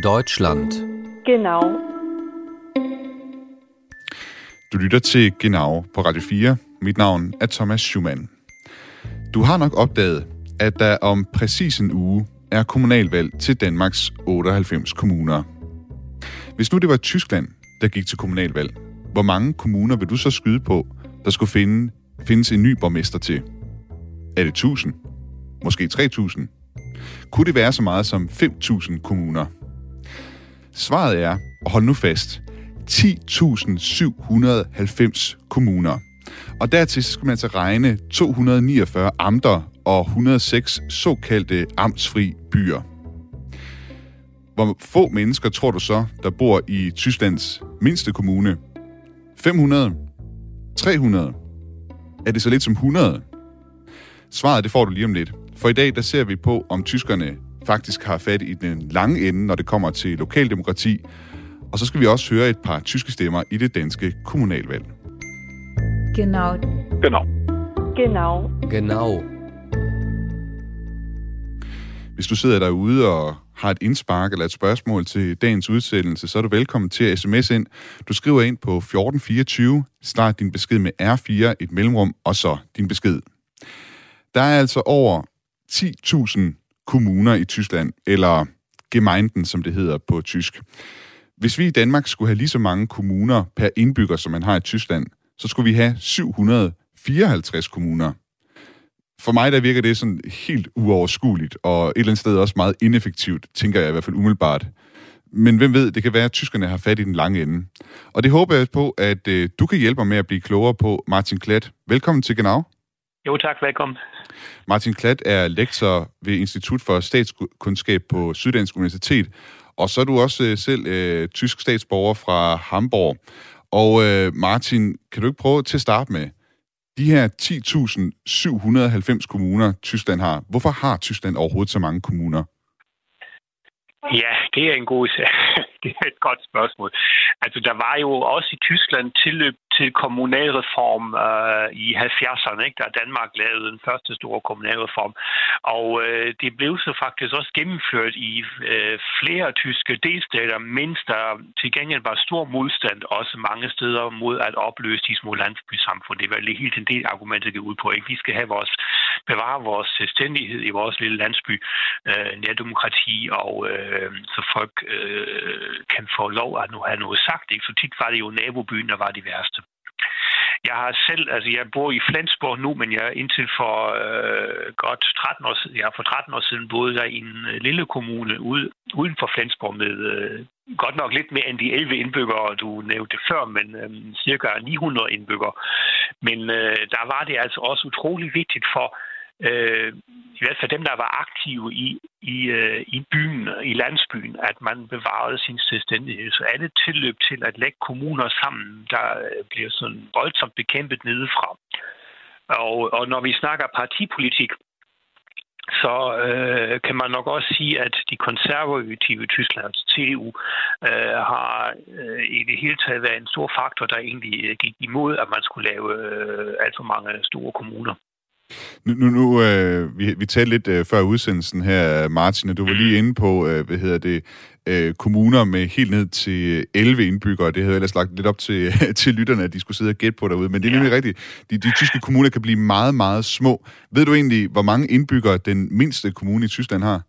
Deutschland. Genau. Du lytter til Genau på Radio 4. Mit navn er Thomas Schumann. Du har nok opdaget, at der om præcis en uge er kommunalvalg til Danmarks 98 kommuner. Hvis nu det var Tyskland, der gik til kommunalvalg, hvor mange kommuner vil du så skyde på, der skulle finde, findes en ny borgmester til? Er det 1000? Måske 3000? Kunne det være så meget som 5000 kommuner? Svaret er, og hold nu fast, 10.790 kommuner. Og dertil skal man altså regne 249 amter og 106 såkaldte amtsfri byer. Hvor få mennesker tror du så, der bor i Tysklands mindste kommune? 500? 300? Er det så lidt som 100? Svaret det får du lige om lidt. For i dag der ser vi på, om tyskerne faktisk har fat i den lange ende, når det kommer til lokaldemokrati. Og så skal vi også høre et par tyske stemmer i det danske kommunalvalg. Genau. Genau. Genau. Genau. Hvis du sidder derude og har et indspark eller et spørgsmål til dagens udsendelse, så er du velkommen til at sms ind. Du skriver ind på 1424, start din besked med R4, et mellemrum, og så din besked. Der er altså over 10.000 kommuner i Tyskland, eller Gemeinden, som det hedder på tysk. Hvis vi i Danmark skulle have lige så mange kommuner per indbygger, som man har i Tyskland, så skulle vi have 754 kommuner. For mig der virker det sådan helt uoverskueligt, og et eller andet sted også meget ineffektivt, tænker jeg i hvert fald umiddelbart. Men hvem ved, det kan være, at tyskerne har fat i den lange ende. Og det håber jeg på, at øh, du kan hjælpe mig med at blive klogere på. Martin Klat, velkommen til Genau. Jo tak, velkommen. Martin Klat er lektor ved Institut for Statskundskab på Syddansk Universitet, og så er du også øh, selv øh, tysk statsborger fra Hamburg. Og øh, Martin, kan du ikke prøve til at starte med, de her 10.790 kommuner, Tyskland har, hvorfor har Tyskland overhovedet så mange kommuner? Ja, det er en god det er et godt spørgsmål. Altså, der var jo også i Tyskland tilløb til kommunalreform øh, i 70'erne, ikke? da Danmark lavede den første store kommunalreform. Og øh, det blev så faktisk også gennemført i øh, flere tyske delstater, mens der til gengæld var stor modstand også mange steder mod at opløse de små landsbysamfund. Det var helt en del argumenter, det ud på. Ikke? Vi skal have vores, bevare vores selvstændighed i vores lille landsby, øh, nærdemokrati, og øh, så folk øh, kan få lov at nu have noget sagt. Ikke? Så tit var det jo nabobyen, der var de værste. Jeg har selv, altså jeg bor i Flensborg nu, men jeg indtil for øh, godt 13 år siden, jeg for 13 år siden boede jeg i en øh, lille kommune ude, uden for Flensborg med øh, godt nok lidt mere end de 11 indbyggere, du nævnte før, men øh, cirka 900 indbyggere. Men øh, der var det altså også utrolig vigtigt for øh, Øh, i hvert fald dem, der var aktive i, i, øh, i byen, i landsbyen, at man bevarede sin selvstændighed. Så alle tilløb til at lægge kommuner sammen, der øh, bliver sådan voldsomt bekæmpet nedefra. Og, og når vi snakker partipolitik, så øh, kan man nok også sige, at de konservative i CDU, øh, har øh, i det hele taget været en stor faktor, der egentlig øh, gik imod, at man skulle lave øh, alt for mange store kommuner. Nu, nu, nu øh, vi, vi talte lidt øh, før udsendelsen her, Martin, og du var lige inde på, øh, hvad hedder det, øh, kommuner med helt ned til 11 indbyggere. Det havde ellers lagt lidt op til, til lytterne, at de skulle sidde og gætte på derude. Men det er nemlig rigtigt. De, de tyske kommuner kan blive meget, meget små. Ved du egentlig, hvor mange indbyggere den mindste kommune i Tyskland har?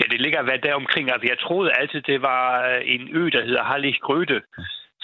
Ja, det ligger hvad der omkring. Altså, jeg troede altid, det var en ø, der hedder Hallig Grøde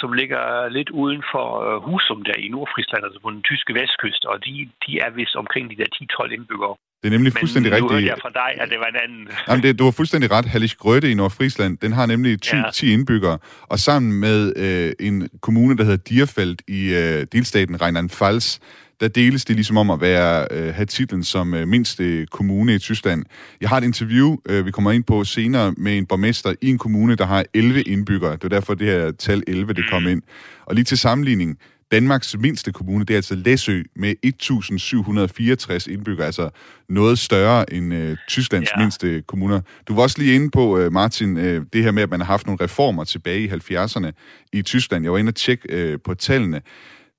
som ligger lidt uden for øh, Husum der i Nordfrisland, altså på den tyske vestkyst, og de, de er vist omkring de der 10-12 indbyggere. Det er nemlig Men fuldstændig nu rigtigt. hørte jeg fra dig, at det var en anden. Jamen, det, du har fuldstændig ret. Hallig Grøde i Nordfrisland, den har nemlig 10, Ja. 10 indbyggere, og sammen med øh, en kommune, der hedder Dierfeld i øh, delstaten Rheinland-Pfalz, der deles det ligesom om at være øh, have titlen som øh, mindste kommune i Tyskland. Jeg har et interview, øh, vi kommer ind på senere, med en borgmester i en kommune, der har 11 indbyggere. Det er derfor, det her tal 11, det kom ind. Og lige til sammenligning, Danmarks mindste kommune, det er altså Læsø med 1.764 indbyggere, altså noget større end øh, Tysklands. Ja. mindste kommuner. Du var også lige inde på, øh, Martin, øh, det her med, at man har haft nogle reformer tilbage i 70'erne i Tyskland. Jeg var inde og tjekke øh, på tallene.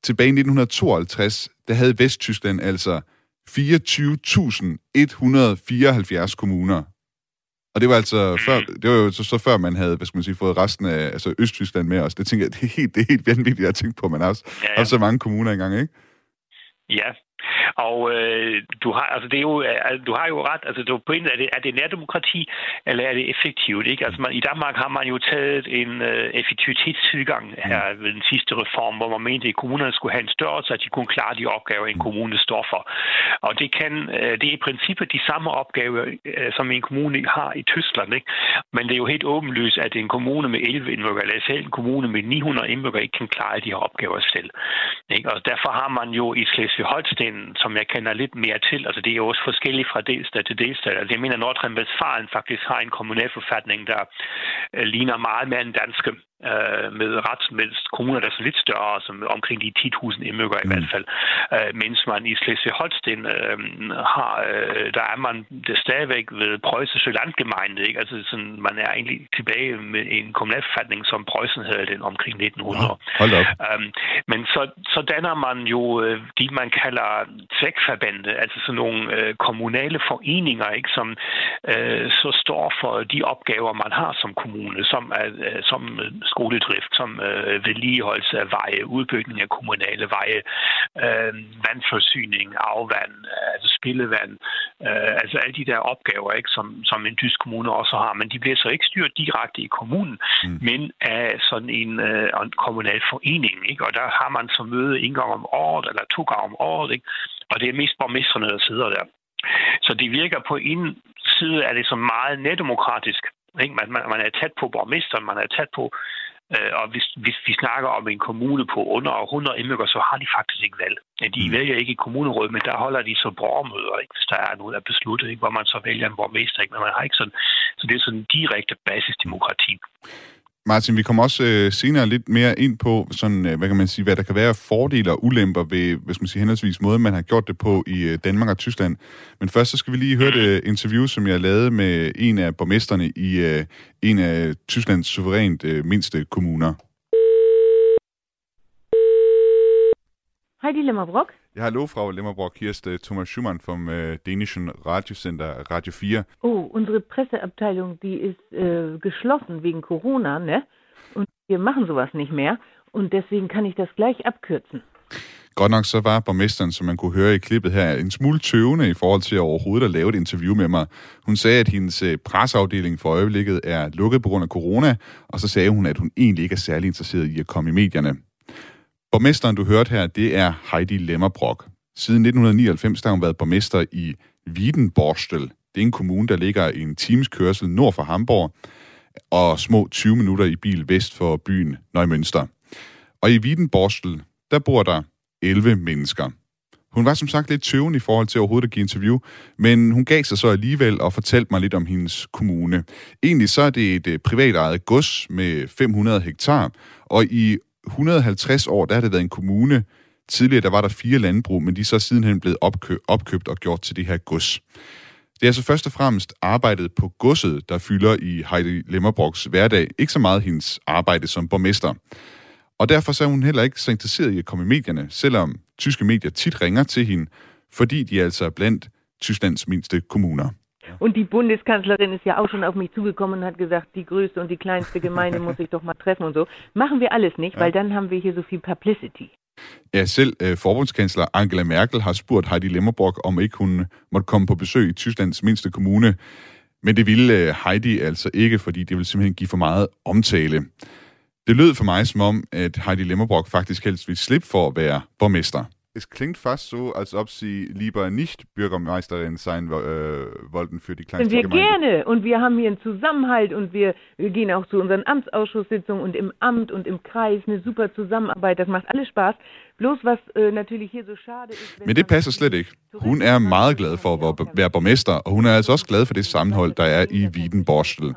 Tilbage i 1952, der havde Vesttyskland altså 24.174 kommuner. Og det var altså før, det var jo så, så før man havde, hvad skal man sige, fået resten af altså Østtyskland med os. Det tænker jeg, det er helt, det er helt vanvittigt at tænke på, at man har også, ja, ja. så mange kommuner engang, ikke? Ja, og øh, du har altså det er jo altså, du har jo ret. Altså du på en er det er det nærdemokrati eller er det effektivt? Ikke? Altså man, i Danmark har man jo taget en øh, effektivitetstilgang her mm. ved den sidste reform, hvor man mente at kommunerne skulle have en størrelse, at de kunne klare de opgaver en kommune står for. Og det kan øh, det er i princippet de samme opgaver øh, som en kommune har i Tyskland, ikke? Men det er jo helt åbenlyst at en kommune med 11 indbyggere eller selv en kommune med 900 indbyggere ikke kan klare de her opgaver selv. Ikke? Og derfor har man jo i Slesvig-Holsten som jeg kender lidt mere til. Altså, det er jo også forskelligt fra delstat til delstat. Altså, jeg mener, Nordrhein-Westfalen faktisk har en kommunalforfatning, der øh, ligner meget mere en danske øh, med retsmældst kommuner, der er så lidt større, som omkring de 10.000 indbyggere mm. i hvert fald. Øh, mens man i Slesvig-Holsten øh, har, øh, der er man det stadigvæk ved Preußische Landgemeinde, ikke? Altså sådan, man er egentlig tilbage med en kommunalforfatning, som Preußen havde den omkring 1900. Ja, hold op. Øh, men så, så danner man jo øh, de, man kalder tvækforbande, altså sådan nogle øh, kommunale foreninger, ikke? som øh, så står for de opgaver, man har som kommune, som, er, øh, som skoledrift, som øh, vedligeholdelse af veje, udbygning af kommunale veje, øh, vandforsyning, afvand, øh, altså spildevand, øh, altså alle de der opgaver, ikke, som, som en tysk kommune også har, men de bliver så ikke styret direkte i kommunen, mm. men af sådan en, øh, en kommunal forening, ikke? og der har man så møde en gang om året, eller to gange om året, ikke? og det er mest borgmesterne, der sidder der. Så det virker på en side er det så meget nedemokratisk, ikke? Man, man, man er tæt på borgmesteren, man er tæt på Øh, og hvis, hvis vi snakker om en kommune på under 100 indbyggere, så har de faktisk ikke valg. De mm. vælger ikke i kommunerådet, men der holder de så borgermøder, ikke? hvis der er noget, der er besluttet, ikke? hvor man så vælger en borgmester. Ikke? Men man har ikke sådan, så det er sådan en direkte basisdemokrati. Martin, vi kommer også øh, senere lidt mere ind på, sådan, øh, hvad kan man sige, hvad der kan være fordele og ulemper ved, hvad skal man sige, henholdsvis måden, man har gjort det på i øh, Danmark og Tyskland. Men først så skal vi lige høre det øh, interview, som jeg lavede med en af borgmesterne i øh, en af Tysklands suverænt øh, mindste kommuner. Heidi Brock. Ja, hallo, Frau Lemmerbrock. Hier ist äh, Thomas Schumann vom äh, dänischen Radiosender Radio 4. Oh, unsere Presseabteilung, die ist äh, geschlossen wegen Corona, ne? Und wir machen sowas nicht mehr. Und deswegen kann ich das gleich abkürzen. Godt nok så var borgmesteren, som man kunne høre i klippet her, en smule tøvende i forhold til overhovedet at lave et interview med mig. Hun sagde, at hendes øh, presseafdeling for øjeblikket er lukket på grund af corona, og så sagde hun, at hun egentlig ikke er særlig interesseret i at komme i medierne. Borgmesteren, du hørte her, det er Heidi Lemmerbrock. Siden 1999 har hun været borgmester i Wiedenborstel. Det er en kommune, der ligger i en times kørsel nord for Hamburg, og små 20 minutter i bil vest for byen Neumünster. Og i Wiedenborstel, der bor der 11 mennesker. Hun var som sagt lidt tøvende i forhold til overhovedet at give interview, men hun gav sig så alligevel og fortalte mig lidt om hendes kommune. Egentlig så er det et øh, privat ejet gods med 500 hektar, og i 150 år, der har det været en kommune. Tidligere, der var der fire landbrug, men de er så sidenhen blevet opkø- opkøbt og gjort til det her gods. Det er altså først og fremmest arbejdet på godset, der fylder i Heidi Lemmerbrocks hverdag, ikke så meget hendes arbejde som borgmester. Og derfor så er hun heller ikke så interesseret i at komme i medierne, selvom tyske medier tit ringer til hende, fordi de altså er blandt Tysklands mindste kommuner. Und die Bundeskanzlerin ist ja auch schon auf mich zugekommen und hat gesagt, die größte und die kleinste Gemeinde muss sich doch mal treffen und so. Machen wir alles nicht, ja. weil dann haben wir hier so viel Publicity. Ja, selv øh, forbundskansler Angela Merkel har spurgt Heidi Lemmerborg, om ikke hun måtte komme på besøg i Tysklands mindste kommune. Men det ville øh, Heidi altså ikke, fordi det ville simpelthen give for meget omtale. Det lød for mig som om, at Heidi Lemmerborg faktisk helst ville slippe for at være borgmester. Es klingt fast so, als ob Sie lieber nicht Bürgermeisterin sein äh, wollten für die kleinste wir Gemeinde. gerne und wir haben hier einen Zusammenhalt und wir, wir gehen auch zu unseren Amtsausschusssitzungen und im Amt und im Kreis eine super Zusammenarbeit. Das macht alles Spaß. Bloß was äh, natürlich hier so schade ist... Men det passer slet ikke. Hun er meget glad for at være borgmester, og hun er altså også glad for det sammenhold, der er i Wiedenborstel.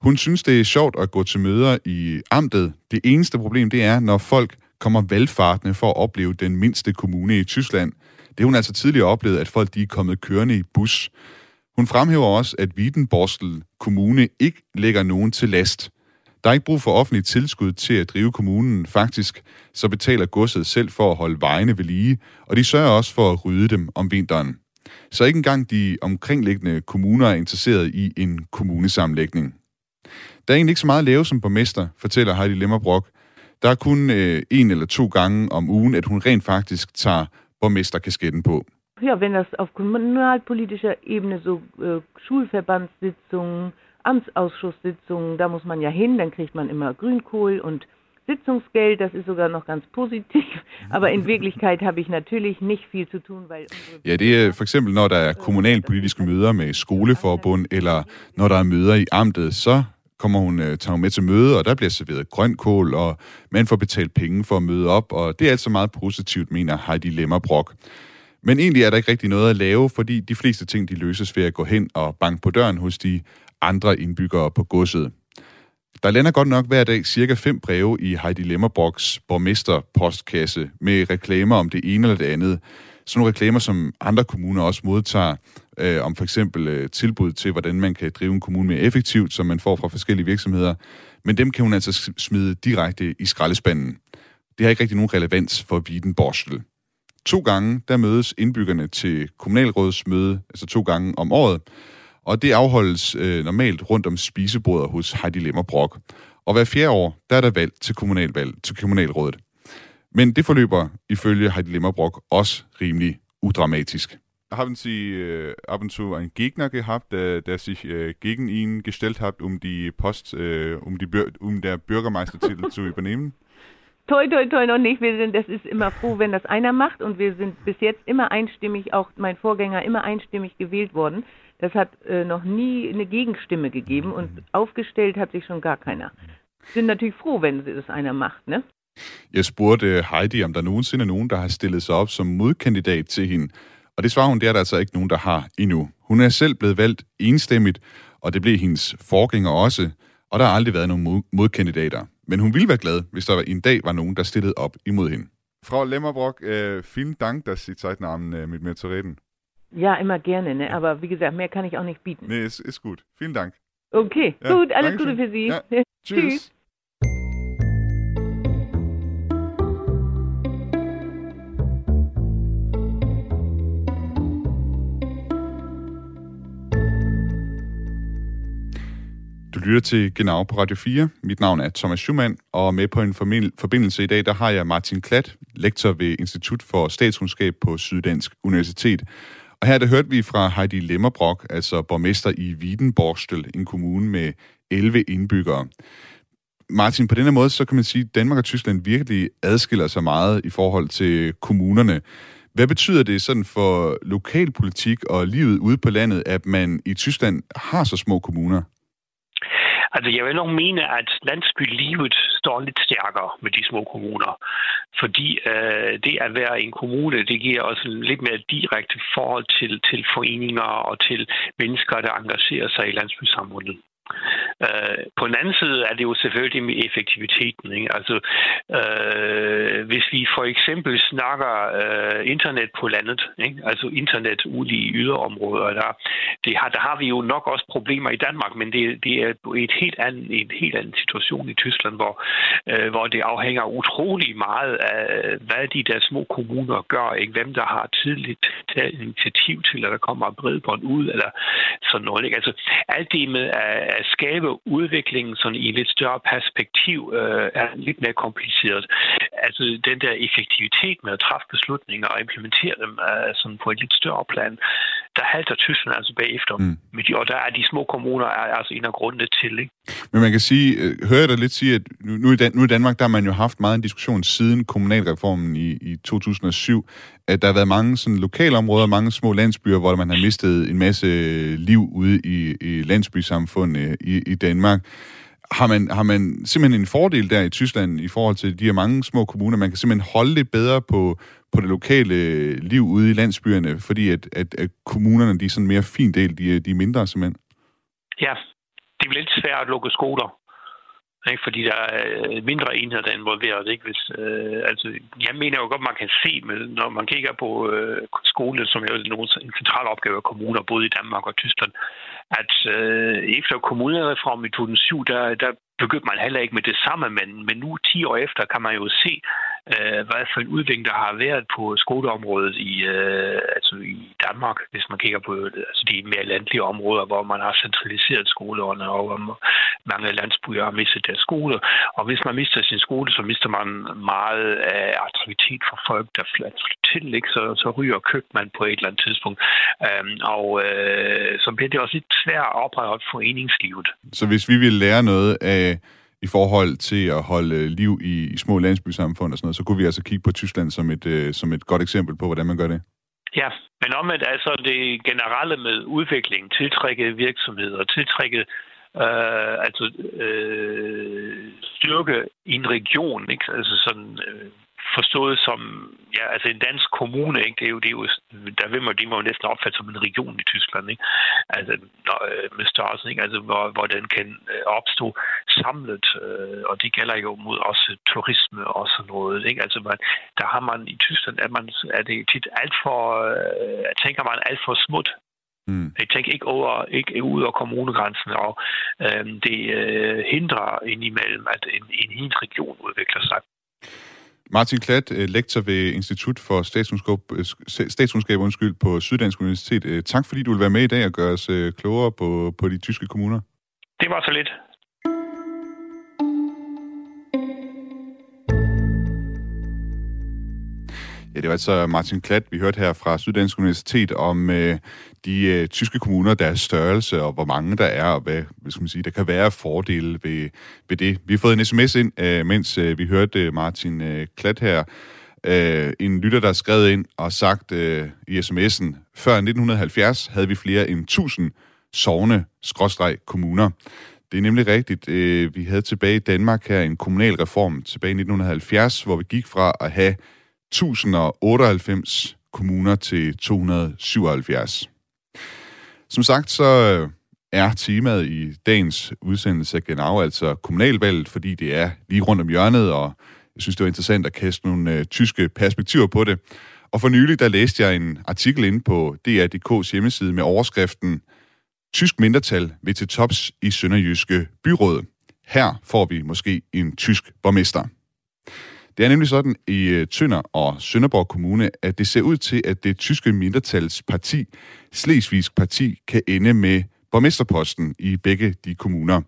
Hun synes, det er sjovt at gå til møder i amtet. Det eneste problem, det er, når folk kommer valgfartende for at opleve den mindste kommune i Tyskland. Det hun altså tidligere oplevet, at folk de er kommet kørende i bus. Hun fremhæver også, at Wiedenborstel Kommune ikke lægger nogen til last. Der er ikke brug for offentligt tilskud til at drive kommunen. Faktisk så betaler godset selv for at holde vejene ved lige, og de sørger også for at rydde dem om vinteren. Så ikke engang de omkringliggende kommuner er interesseret i en kommunesammenlægning. Der er egentlig ikke så meget at lave som borgmester, fortæller Heidi Lemmerbrock. Der er kun øh, en eller to gange om ugen, at hun rent faktisk tager borgmesterkasketten på. Ja, wenn das auf kommunalpolitischer Ebene so äh, Schulverbandssitzungen, Amtsausschusssitzungen, da muss man ja hin, dann kriegt man immer Grünkohl und Sitzungsgeld, das ist sogar noch ganz positiv, aber in Wirklichkeit habe ich natürlich nicht viel zu tun, weil... Ja, det er for eksempel, når der er kommunalpolitiske møder med skoleforbund, eller når der er møder i amtet, så kommer hun, øh, tager hun med til møde, og der bliver serveret grønkål, og man får betalt penge for at møde op, og det er altså meget positivt, mener Heidi Lemmerbrok. Men egentlig er der ikke rigtig noget at lave, fordi de fleste ting de løses ved at gå hen og banke på døren hos de andre indbyggere på godset. Der lander godt nok hver dag cirka fem breve i Heidi Lemmerbroks borgmesterpostkasse med reklamer om det ene eller det andet. Sådan nogle reklamer, som andre kommuner også modtager, øh, om for eksempel øh, tilbud til, hvordan man kan drive en kommune mere effektivt, som man får fra forskellige virksomheder. Men dem kan hun altså smide direkte i skraldespanden. Det har ikke rigtig nogen relevans for Borstel. To gange, der mødes indbyggerne til kommunalrådsmøde, altså to gange om året, og det afholdes øh, normalt rundt om spisebordet hos Heidi Lemmerbrok. Og hver fjerde år, der er der valg til kommunalvalg, til kommunalrådet. Men det forløber ifølge Heidi Lemmerbrok også rimelig udramatisk. Haben Sie äh, ab und zu einen Gegner gehabt, der, der sich äh, gegen ihn gestellt hat, um die Post, äh, um, die, um der Bürgermeistertitel zu übernehmen? Toi, toi, toi, noch nicht. Wir sind, das ist immer froh, wenn das einer macht. Und wir sind bis jetzt immer einstimmig, auch mein Vorgänger immer einstimmig gewählt worden. Das hat äh, noch nie eine Gegenstimme gegeben und aufgestellt hat sich schon gar keiner. Sind natürlich froh, wenn das einer macht, ne? Jeg spurgte Heidi, om der nogensinde er nogen, der har stillet sig op som modkandidat til hende. Og det svarer hun, det er der altså ikke nogen, der har endnu. Hun er selv blevet valgt enstemmigt, og det blev hendes forgænger også. Og der har aldrig været nogen modkandidater. Men hun ville være glad, hvis der en dag var nogen, der stillede op imod hende. Frau Lemmerbrock, äh, vielen Dank, dass Sie Zeit nahmen, äh, mit mir zu reden. Ja, immer gerne, ne? aber wie gesagt, mehr kann ich auch nicht bieten. Nee, ist, ist gut. Vielen Dank. Okay, ja, gut, alles Gute für Sie. Ja. Tschüss. Tschüss. Du lytter til Genau på Radio 4. Mit navn er Thomas Schumann, og med på en forbindelse i dag, der har jeg Martin Klat, lektor ved Institut for Statskundskab på Syddansk Universitet. Og her der hørte vi fra Heidi Lemmerbrock, altså borgmester i Wiedenborstel, en kommune med 11 indbyggere. Martin, på denne måde, så kan man sige, at Danmark og Tyskland virkelig adskiller sig meget i forhold til kommunerne. Hvad betyder det sådan for lokalpolitik og livet ude på landet, at man i Tyskland har så små kommuner? Altså, jeg vil nok mene, at landsbylivet står lidt stærkere med de små kommuner. Fordi øh, det at være en kommune, det giver også en lidt mere direkte forhold til, til foreninger og til mennesker, der engagerer sig i landsbysamfundet. Øh, på den anden side er det jo selvfølgelig med effektiviteten. Ikke? Altså, øh, hvis vi for eksempel snakker øh, internet på landet, ikke? altså internet ude i yderområder, der, det har, der har vi jo nok også problemer i Danmark, men det, det er et helt anden, en helt anden situation i Tyskland, hvor, øh, hvor det afhænger utrolig meget af, hvad de der små kommuner gør, ikke? hvem der har tidligt taget initiativ til, at der kommer bredbånd ud, eller sådan noget. Ikke? Altså, alt det med at at skabe udviklingen sådan i et lidt større perspektiv øh, er lidt mere kompliceret. Altså den der effektivitet med at træffe beslutninger og implementere dem øh, sådan på et lidt større plan, der halter Tyskland altså bagefter. Mm. Og der er de små kommuner er altså en af grundene til. Ikke? Men man kan sige, øh, hører jeg dig lidt sige, at nu i, Dan- nu i Danmark, der har man jo haft meget en diskussion siden kommunalreformen i, i 2007, at der har været mange sådan, lokalområder, mange små landsbyer, hvor man har mistet en masse liv ude i, i landsbysamfundet i, i Danmark. Har man, har man simpelthen en fordel der i Tyskland i forhold til de her mange små kommuner? Man kan simpelthen holde lidt bedre på, på det lokale liv ude i landsbyerne, fordi at, at, at kommunerne de er sådan mere fint del, de, de er mindre simpelthen? Ja, det er lidt svært at lukke skoler. Ikke? Fordi der er øh, mindre enheder, der er involveret. Ikke? Hvis, øh, altså, jeg mener jo godt, man kan se, med, når man kigger på øh, skolen, som er jo en central opgave af kommuner, både i Danmark og Tyskland, at øh, efter kommunereformen i 2007, der, der begyndte man heller ikke med det samme, men, men nu 10 år efter kan man jo se, øh, hvad for en udvikling, der har været på skoleområdet i, øh, altså i Danmark, hvis man kigger på altså de mere landlige områder, hvor man har centraliseret skolerne, og hvor mange landsbyer har mistet deres skole. Og hvis man mister sin skole, så mister man meget af attraktivitet for folk, der flytter til, ikke? Så, så ryger købmand på et eller andet tidspunkt. Øhm, og øh, så bliver det også lidt svært at opretholde foreningslivet. Så hvis vi vil lære noget af i forhold til at holde liv i, i små landsbysamfund og sådan noget, så kunne vi altså kigge på Tyskland som et, øh, som et godt eksempel på, hvordan man gør det. Ja, men omvendt altså det generelle med udvikling, tiltrække virksomheder, tiltrække øh, altså øh, styrke i en region, ikke? altså sådan øh, forstået som, ja, altså en dansk kommune, ikke? Det er jo, det er jo der vil man, det må jo næsten opfatte som en region i Tyskland, ikke? Altså, når, øh, med størrelsen, ikke? Altså, hvor, hvor den kan øh, opstå samlet, øh, og det gælder jo mod også turisme og sådan noget, ikke? Altså, man, der har man i Tyskland, at man, er det tit alt for, øh, tænker man alt for smut, Mm. Jeg tænker ikke, over, ikke ud over kommunegrænsen, og øh, det øh, hindrer indimellem, at en, en hel region udvikler sig. Martin Klat, øh, lektor ved Institut for Statskundskab, øh, Statskundskab undskyld, på Syddansk Universitet. Øh, tak fordi du vil være med i dag og gøre os klogere på, på de tyske kommuner. Det var så lidt. Ja, det var altså Martin Klat, vi hørte her fra Syddansk Universitet om øh, de øh, tyske kommuner, deres størrelse og hvor mange der er, og hvad, hvad skal man sige, der kan være fordele ved, ved det. Vi har fået en sms ind, øh, mens øh, vi hørte øh, Martin øh, Klat her. Øh, en lytter, der har skrevet ind og sagt øh, i sms'en, før 1970 havde vi flere end 1000 sovne kommuner. Det er nemlig rigtigt. Øh, vi havde tilbage i Danmark her en kommunal reform tilbage i 1970, hvor vi gik fra at have 1098 kommuner til 277. Som sagt, så øh, er temaet i dagens udsendelse af Genau altså kommunalvalget, fordi det er lige rundt om hjørnet, og jeg synes, det var interessant at kaste nogle øh, tyske perspektiver på det. Og for nylig, der læste jeg en artikel inde på DR.dk's hjemmeside med overskriften Tysk mindretal vil til tops i Sønderjyske byråd. Her får vi måske en tysk borgmester. Det er nemlig sådan i øh, Tønder og Sønderborg Kommune, at det ser ud til, at det tyske mindretals parti, Slesvigsk Parti, kan ende med borgmesterposten i begge de kommuner.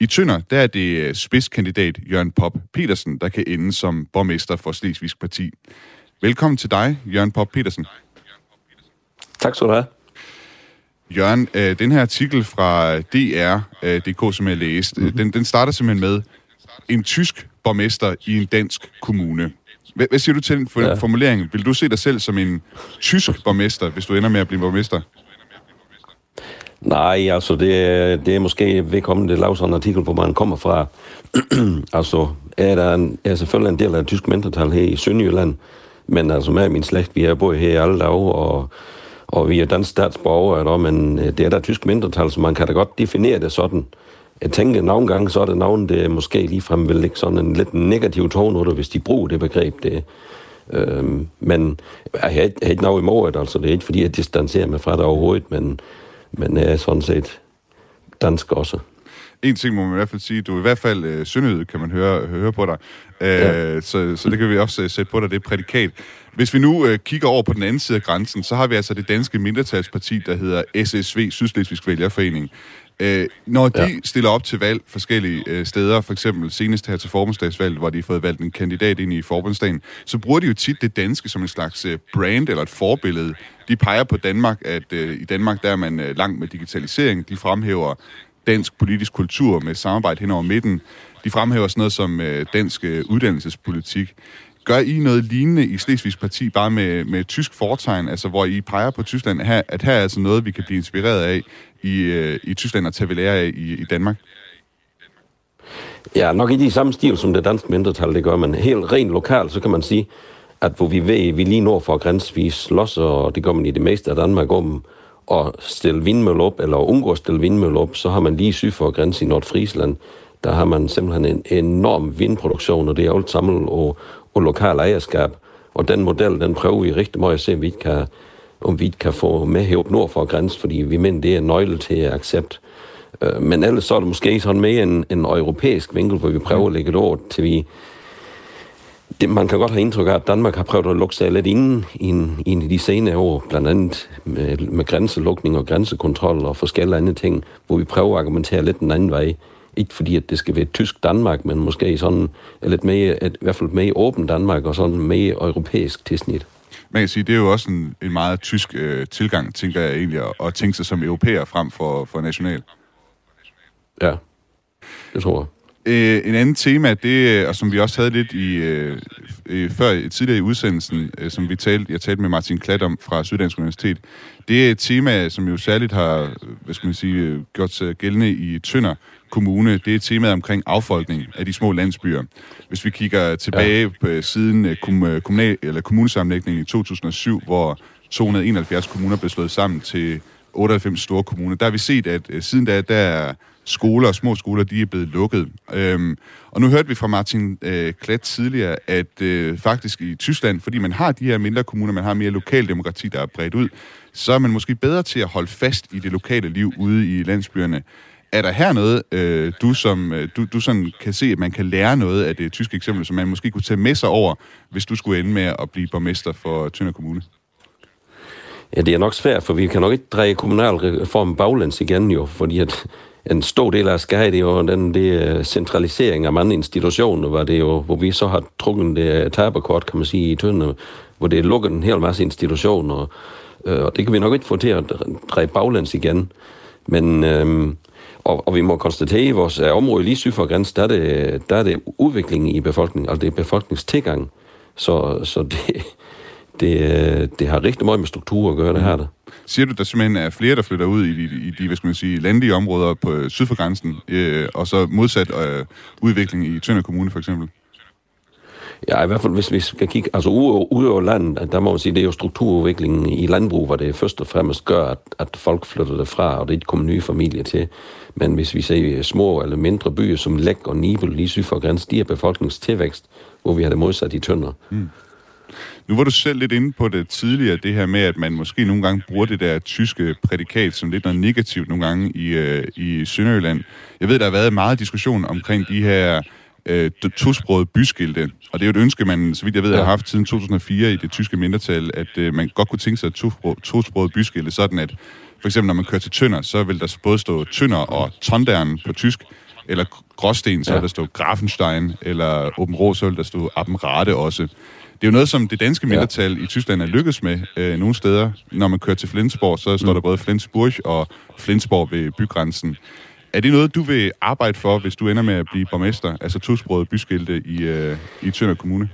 I Tønder, der er det øh, spidskandidat Jørgen Pop Petersen, der kan ende som borgmester for Slesvigsk Parti. Velkommen til dig, Jørgen Pop Petersen. Tak skal du have. Jørgen, øh, den her artikel fra DR.dk, som jeg læste, mm-hmm. den, den starter simpelthen med, en tysk borgmester i en dansk kommune. Hvad, hvad siger du til den for, ja. formulering? Vil du se dig selv som en tysk borgmester, hvis du ender med at blive borgmester? Nej, altså det, det er måske vedkommende, at lave sådan en artikel, hvor man kommer fra. altså, er der en, er selvfølgelig en del af det tyske mindretal her i Sønderjylland, men altså med min slægt, vi har boet her i alle dage, og, og vi er dansk statsborger, men øh, det er der tysk mindretal, så man kan da godt definere det sådan. Jeg tænker, at nogle gange så er det navn, det måske ligefrem vil lægge sådan en lidt negativ tone hvis de bruger det begreb. Det, øhm, men jeg har, ikke, jeg har ikke noget imod det, altså det er ikke fordi, jeg distancerer mig fra det overhovedet, men, men jeg er sådan set dansk også. En ting må man i hvert fald sige, du er i hvert fald øh, sønderjyd, kan man høre, høre på dig. Øh, ja. så, så det kan vi også øh, sætte på dig, det prædikat. Hvis vi nu øh, kigger over på den anden side af grænsen, så har vi altså det danske mindretalsparti, der hedder SSV, Sydslesvigsk Vælgerforening. Øh, når de ja. stiller op til valg forskellige øh, steder, for eksempel senest her til forbundsdagsvalget, hvor de har fået valgt en kandidat ind i forbundsdagen, så bruger de jo tit det danske som en slags øh, brand eller et forbillede. De peger på Danmark, at øh, i Danmark der er man øh, langt med digitalisering. De fremhæver dansk politisk kultur med samarbejde hen over midten. De fremhæver sådan noget som øh, dansk øh, uddannelsespolitik. Gør I noget lignende i Slesvigs Parti, bare med, med tysk fortegn, altså hvor I peger på Tyskland, her, at her er altså noget, vi kan blive inspireret af i, øh, i Tyskland og tage ved lære af i, i Danmark? Ja, nok i de samme stil som det danske mindretal, det gør man. Helt rent lokalt, så kan man sige, at hvor vi ved, vi lige når for grænsvis slås, og det gør man i det meste af Danmark om, at stille vindmøller op, eller undgå at stille vindmøller op, så har man lige syd for grænsen i Nordfrisland, der har man simpelthen en enorm vindproduktion, og det er alt sammen og, og lokal ejerskab. Og den model, den prøver vi rigtig meget at se, om vi kan, om vi kan få med herop nord for grænsen, fordi vi mener, det er nøgle til at accept. Øh, men ellers så er det måske sådan mere en, en europæisk vinkel, hvor vi prøver at lægge et ord til vi det, man kan godt have indtryk af, at Danmark har prøvet at lukke sig lidt inden i, i de senere år, blandt andet med, med grænselukning og grænsekontrol og forskellige andre ting, hvor vi prøver at argumentere lidt den anden vej. Ikke fordi, at det skal være tysk Danmark, men måske sådan lidt mere, et, i hvert fald mere åben Danmark og sådan mere europæisk tilsnit. Man kan sige, det er jo også en, en meget tysk øh, tilgang, tænker jeg egentlig, at, at tænke sig som europæer frem for, for national. Ja, det tror jeg. Øh, en anden tema, det, og som vi også havde lidt i øh, øh, før tidligere i udsendelsen, øh, som vi talte, jeg talte med Martin Klatt om fra Syddansk Universitet, det er et tema, som jo særligt har hvad skal man sige, gjort sig gældende i Tønder Kommune. Det er temaet omkring affolkning af de små landsbyer. Hvis vi kigger tilbage ja. på siden øh, kommunal, eller kommunesammenlægningen i 2007, hvor 271 kommuner blev slået sammen til 98 store kommuner, der har vi set, at øh, siden da, der er skoler og små skoler, de er blevet lukket. Øhm, og nu hørte vi fra Martin øh, Klat tidligere, at øh, faktisk i Tyskland, fordi man har de her mindre kommuner, man har mere lokaldemokrati, der er bredt ud, så er man måske bedre til at holde fast i det lokale liv ude i landsbyerne. Er der her noget, øh, du, som, øh, du, du sådan kan se, at man kan lære noget af det tyske eksempel, som man måske kunne tage med sig over, hvis du skulle ende med at blive borgmester for Tønder Kommune? Ja, det er nok svært, for vi kan nok ikke dreje kommunalreformen baglæns igen jo, fordi at en stor del af Sky, det er jo den det centralisering af mange institutioner, hvor, det jo, hvor vi så har trukket det øh, taberkort, kan man sige, i Tønder, hvor det er lukket en hel masse institutioner, og, og det kan vi nok ikke få til at dreje baglæns igen. Men, øhm, og, og vi må konstatere, at i vores øh, område lige syd for grænsen, der er det, der er det udviklingen i befolkningen, altså det er befolkningstilgang. Så, så det, det, øh, det har rigtig meget med struktur at gøre, det her. Der. Siger du, der simpelthen er flere, der flytter ud i de, i de hvad skal man sige, landlige områder på øh, syd for grænsen, øh, og så modsat øh, udvikling i Tønder Kommune for eksempel? Ja, i hvert fald hvis vi skal kigge, altså ude, ude over landet, der må man sige, det er jo strukturudviklingen i landbrug, hvor det først og fremmest gør, at, at folk flytter det fra, og det ikke kommer nye familier til. Men hvis vi ser små eller mindre byer som Læk og Nibel lige syd for grænsen, de er befolkningstilvækst, hvor vi har det modsat i Tønder. Mm. Nu var du selv lidt inde på det tidligere, det her med, at man måske nogle gange bruger det der tyske prædikat som lidt noget negativt nogle gange i, øh, i Sønderjylland. Jeg ved, der har været meget diskussion omkring de her øh, tosprogede byskilte, og det er jo et ønske, man, så vidt jeg ved, har haft siden 2004 i det tyske mindretal, at øh, man godt kunne tænke sig et tosproget byskilte, sådan at for eksempel når man kører til Tønder, så vil der både stå Tønder og Tondern på tysk, eller Gråsten, så ja. vil der stå Grafenstein, eller Åben Rå, så vil der stå Appenrade også. Det er jo noget, som det danske mindretal ja. i Tyskland er lykkedes med øh, nogle steder. Når man kører til Flensborg, så står mm. der både Flensburg og Flensborg ved bygrænsen. Er det noget, du vil arbejde for, hvis du ender med at blive borgmester, altså tosproget byskilte i, øh, i Tønder Kommune?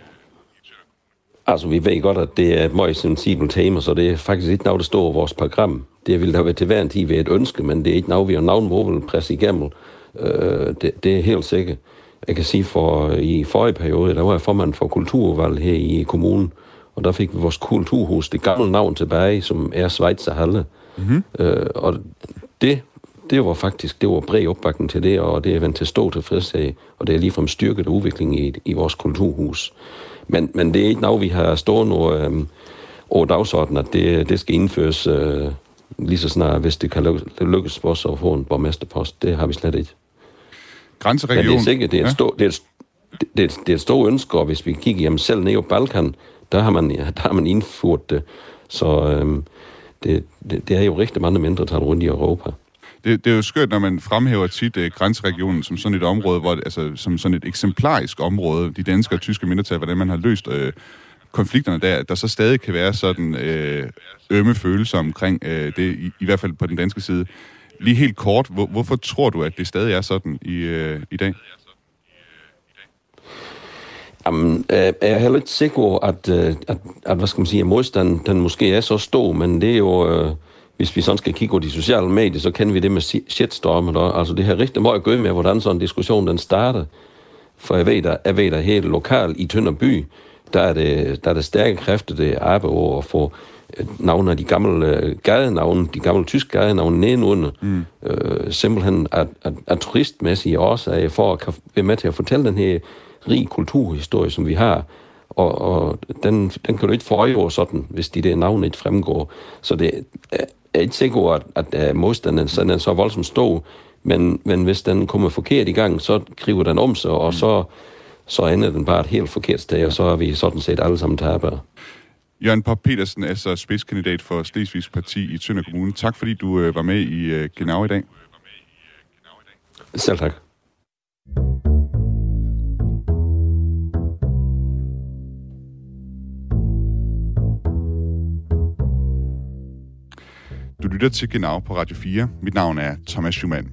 Altså, vi ved godt, at det er et meget sensibelt tema, så det er faktisk ikke noget, der står i vores program. Det vil da være til hver en tid ved et ønske, men det er ikke noget, vi har navn hvor vil presse igennem. Øh, det, det er helt sikkert. Jeg kan sige, for i forrige periode, der var jeg formand for kulturvalg her i kommunen, og der fik vi vores kulturhus, det gamle navn tilbage, som er Schweizerhalle. Mm-hmm. Øh, og det, det var faktisk, det var bred opbakning til det, og det er vendt til stå tilfredshed, og det er ligefrem styrket udvikling i, i vores kulturhus. Men, men det er ikke noget, vi har stående over, øh, over dagsordenen, at det, det skal indføres øh, lige så snart, hvis det kan lykkes for os at få en borgmesterpost. Det har vi slet ikke. Grænseregion? Men det er sikkert, det er, ja. stå, det, er, det, er, det er et stort ønske, og hvis vi kigger jamen selv ned på Balkan, der har man, der har man indført det. Så øhm, det, det, det er jo rigtig mange mindretal rundt i Europa. Det, det er jo skørt, når man fremhæver tit øh, grænseregionen som sådan et område, hvor, altså, som sådan et eksemplarisk område, de danske og tyske mindretal, hvordan man har løst øh, konflikterne der, der så stadig kan være sådan øh, ømme følelser omkring øh, det, i, i hvert fald på den danske side. Lige helt kort, hvor, hvorfor tror du, at det stadig er sådan i, øh, i dag? Jamen, øh, jeg er heller ikke sikker på, at, øh, at, at, hvad skal man sige, at modstanden den måske er så stor, men det er jo, øh, hvis vi sådan skal kigge på de sociale medier, så kender vi det med shitstormet. Og, altså, det har rigtig meget at gøre med, hvordan sådan en diskussion den starter. For jeg ved, at jeg ved, at helt lokalt i Tønder by, der er det, der er det stærke kræfter, det arbejder over at få navne af de gamle øh, gadenavne, de gamle tyske gadenavne nedenunder, mm. øh, simpelthen at, at, at turistmæssige årsager for at være med til at fortælle den her rig kulturhistorie, som vi har, og, og den, den kan du ikke få sådan, hvis de der navne ikke fremgår. Så det er ikke sikkert, at, at, at modstanden sådan er så voldsomt stor, men, men hvis den kommer forkert i gang, så kriver den om sig, og mm. så så ender den bare et helt forkert sted, og så er vi sådan set alle sammen tabere. Jørgen Pop Petersen, altså spidskandidat for Slesvigs Parti i Tønder Kommune. Tak fordi du øh, var med i øh, Genau i dag. Selv tak. Du lytter til Genau på Radio 4. Mit navn er Thomas Schumann.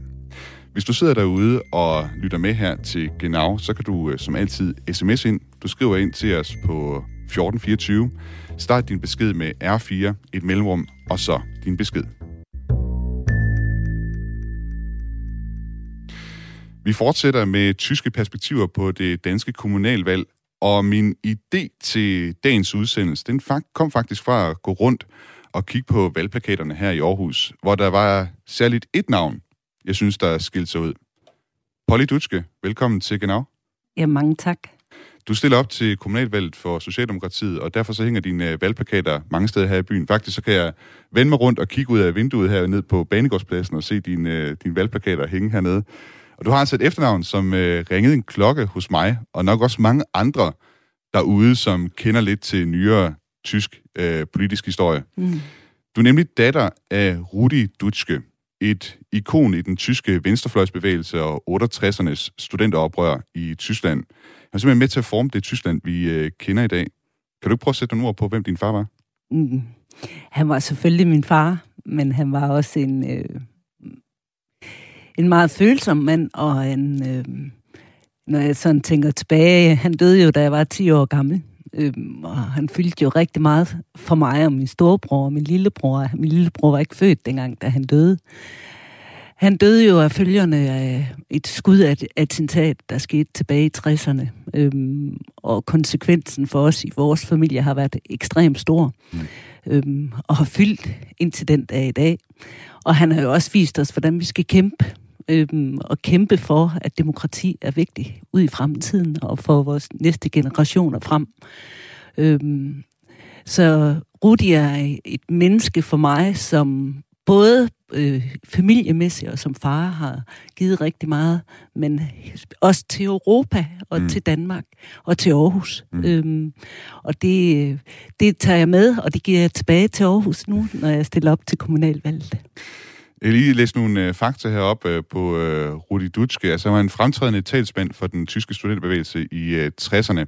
Hvis du sidder derude og lytter med her til Genau, så kan du øh, som altid sms ind. Du skriver ind til os på 1424. Start din besked med R4, et mellemrum, og så din besked. Vi fortsætter med tyske perspektiver på det danske kommunalvalg, og min idé til dagens udsendelse, den kom faktisk fra at gå rundt og kigge på valgplakaterne her i Aarhus, hvor der var særligt et navn, jeg synes, der er skilt sig ud. Polly Dutske, velkommen til Genau. Ja, mange tak. Du stiller op til kommunalvalget for Socialdemokratiet, og derfor så hænger dine øh, valgplakater mange steder her i byen. Faktisk så kan jeg vende mig rundt og kigge ud af vinduet her ned på Banegårdspladsen og se dine, øh, dine valgplakater hænge hernede. Og du har altså et efternavn, som øh, ringede en klokke hos mig, og nok også mange andre derude, som kender lidt til nyere tysk øh, politisk historie. Mm. Du er nemlig datter af Rudi Dutschke, et ikon i den tyske venstrefløjsbevægelse og 68'ernes studenteroprør i Tyskland. Han er simpelthen med til at forme det Tyskland, vi øh, kender i dag. Kan du ikke prøve at sætte nogle ord på, hvem din far var? Mm. Han var selvfølgelig min far, men han var også en, øh, en meget følsom mand, og en, øh, når jeg sådan tænker tilbage, han døde jo, da jeg var 10 år gammel. Øhm, og han fyldte jo rigtig meget for mig og min storebror og min lillebror. Min lillebror var ikke født dengang, da han døde. Han døde jo af følgerne af et skud af et attentat, der skete tilbage i 60'erne. Øhm, og konsekvensen for os i vores familie har været ekstremt stor. Mm. Øhm, og har fyldt indtil den dag i dag. Og han har jo også vist os, hvordan vi skal kæmpe øhm, og kæmpe for, at demokrati er vigtigt ud i fremtiden og for vores næste generationer frem. Øhm, så Rudi er et menneske for mig, som både øh, familiemæssigt og som far har givet rigtig meget, men også til Europa og mm. til Danmark og til Aarhus. Mm. Øhm, og det, det tager jeg med, og det giver jeg tilbage til Aarhus nu, når jeg stiller op til kommunalvalget. Jeg lige læse nogle øh, fakta herop øh, på øh, Rudi Dutschke. Altså, han var en fremtrædende talsmand for den tyske studenterbevægelse i øh, 60'erne.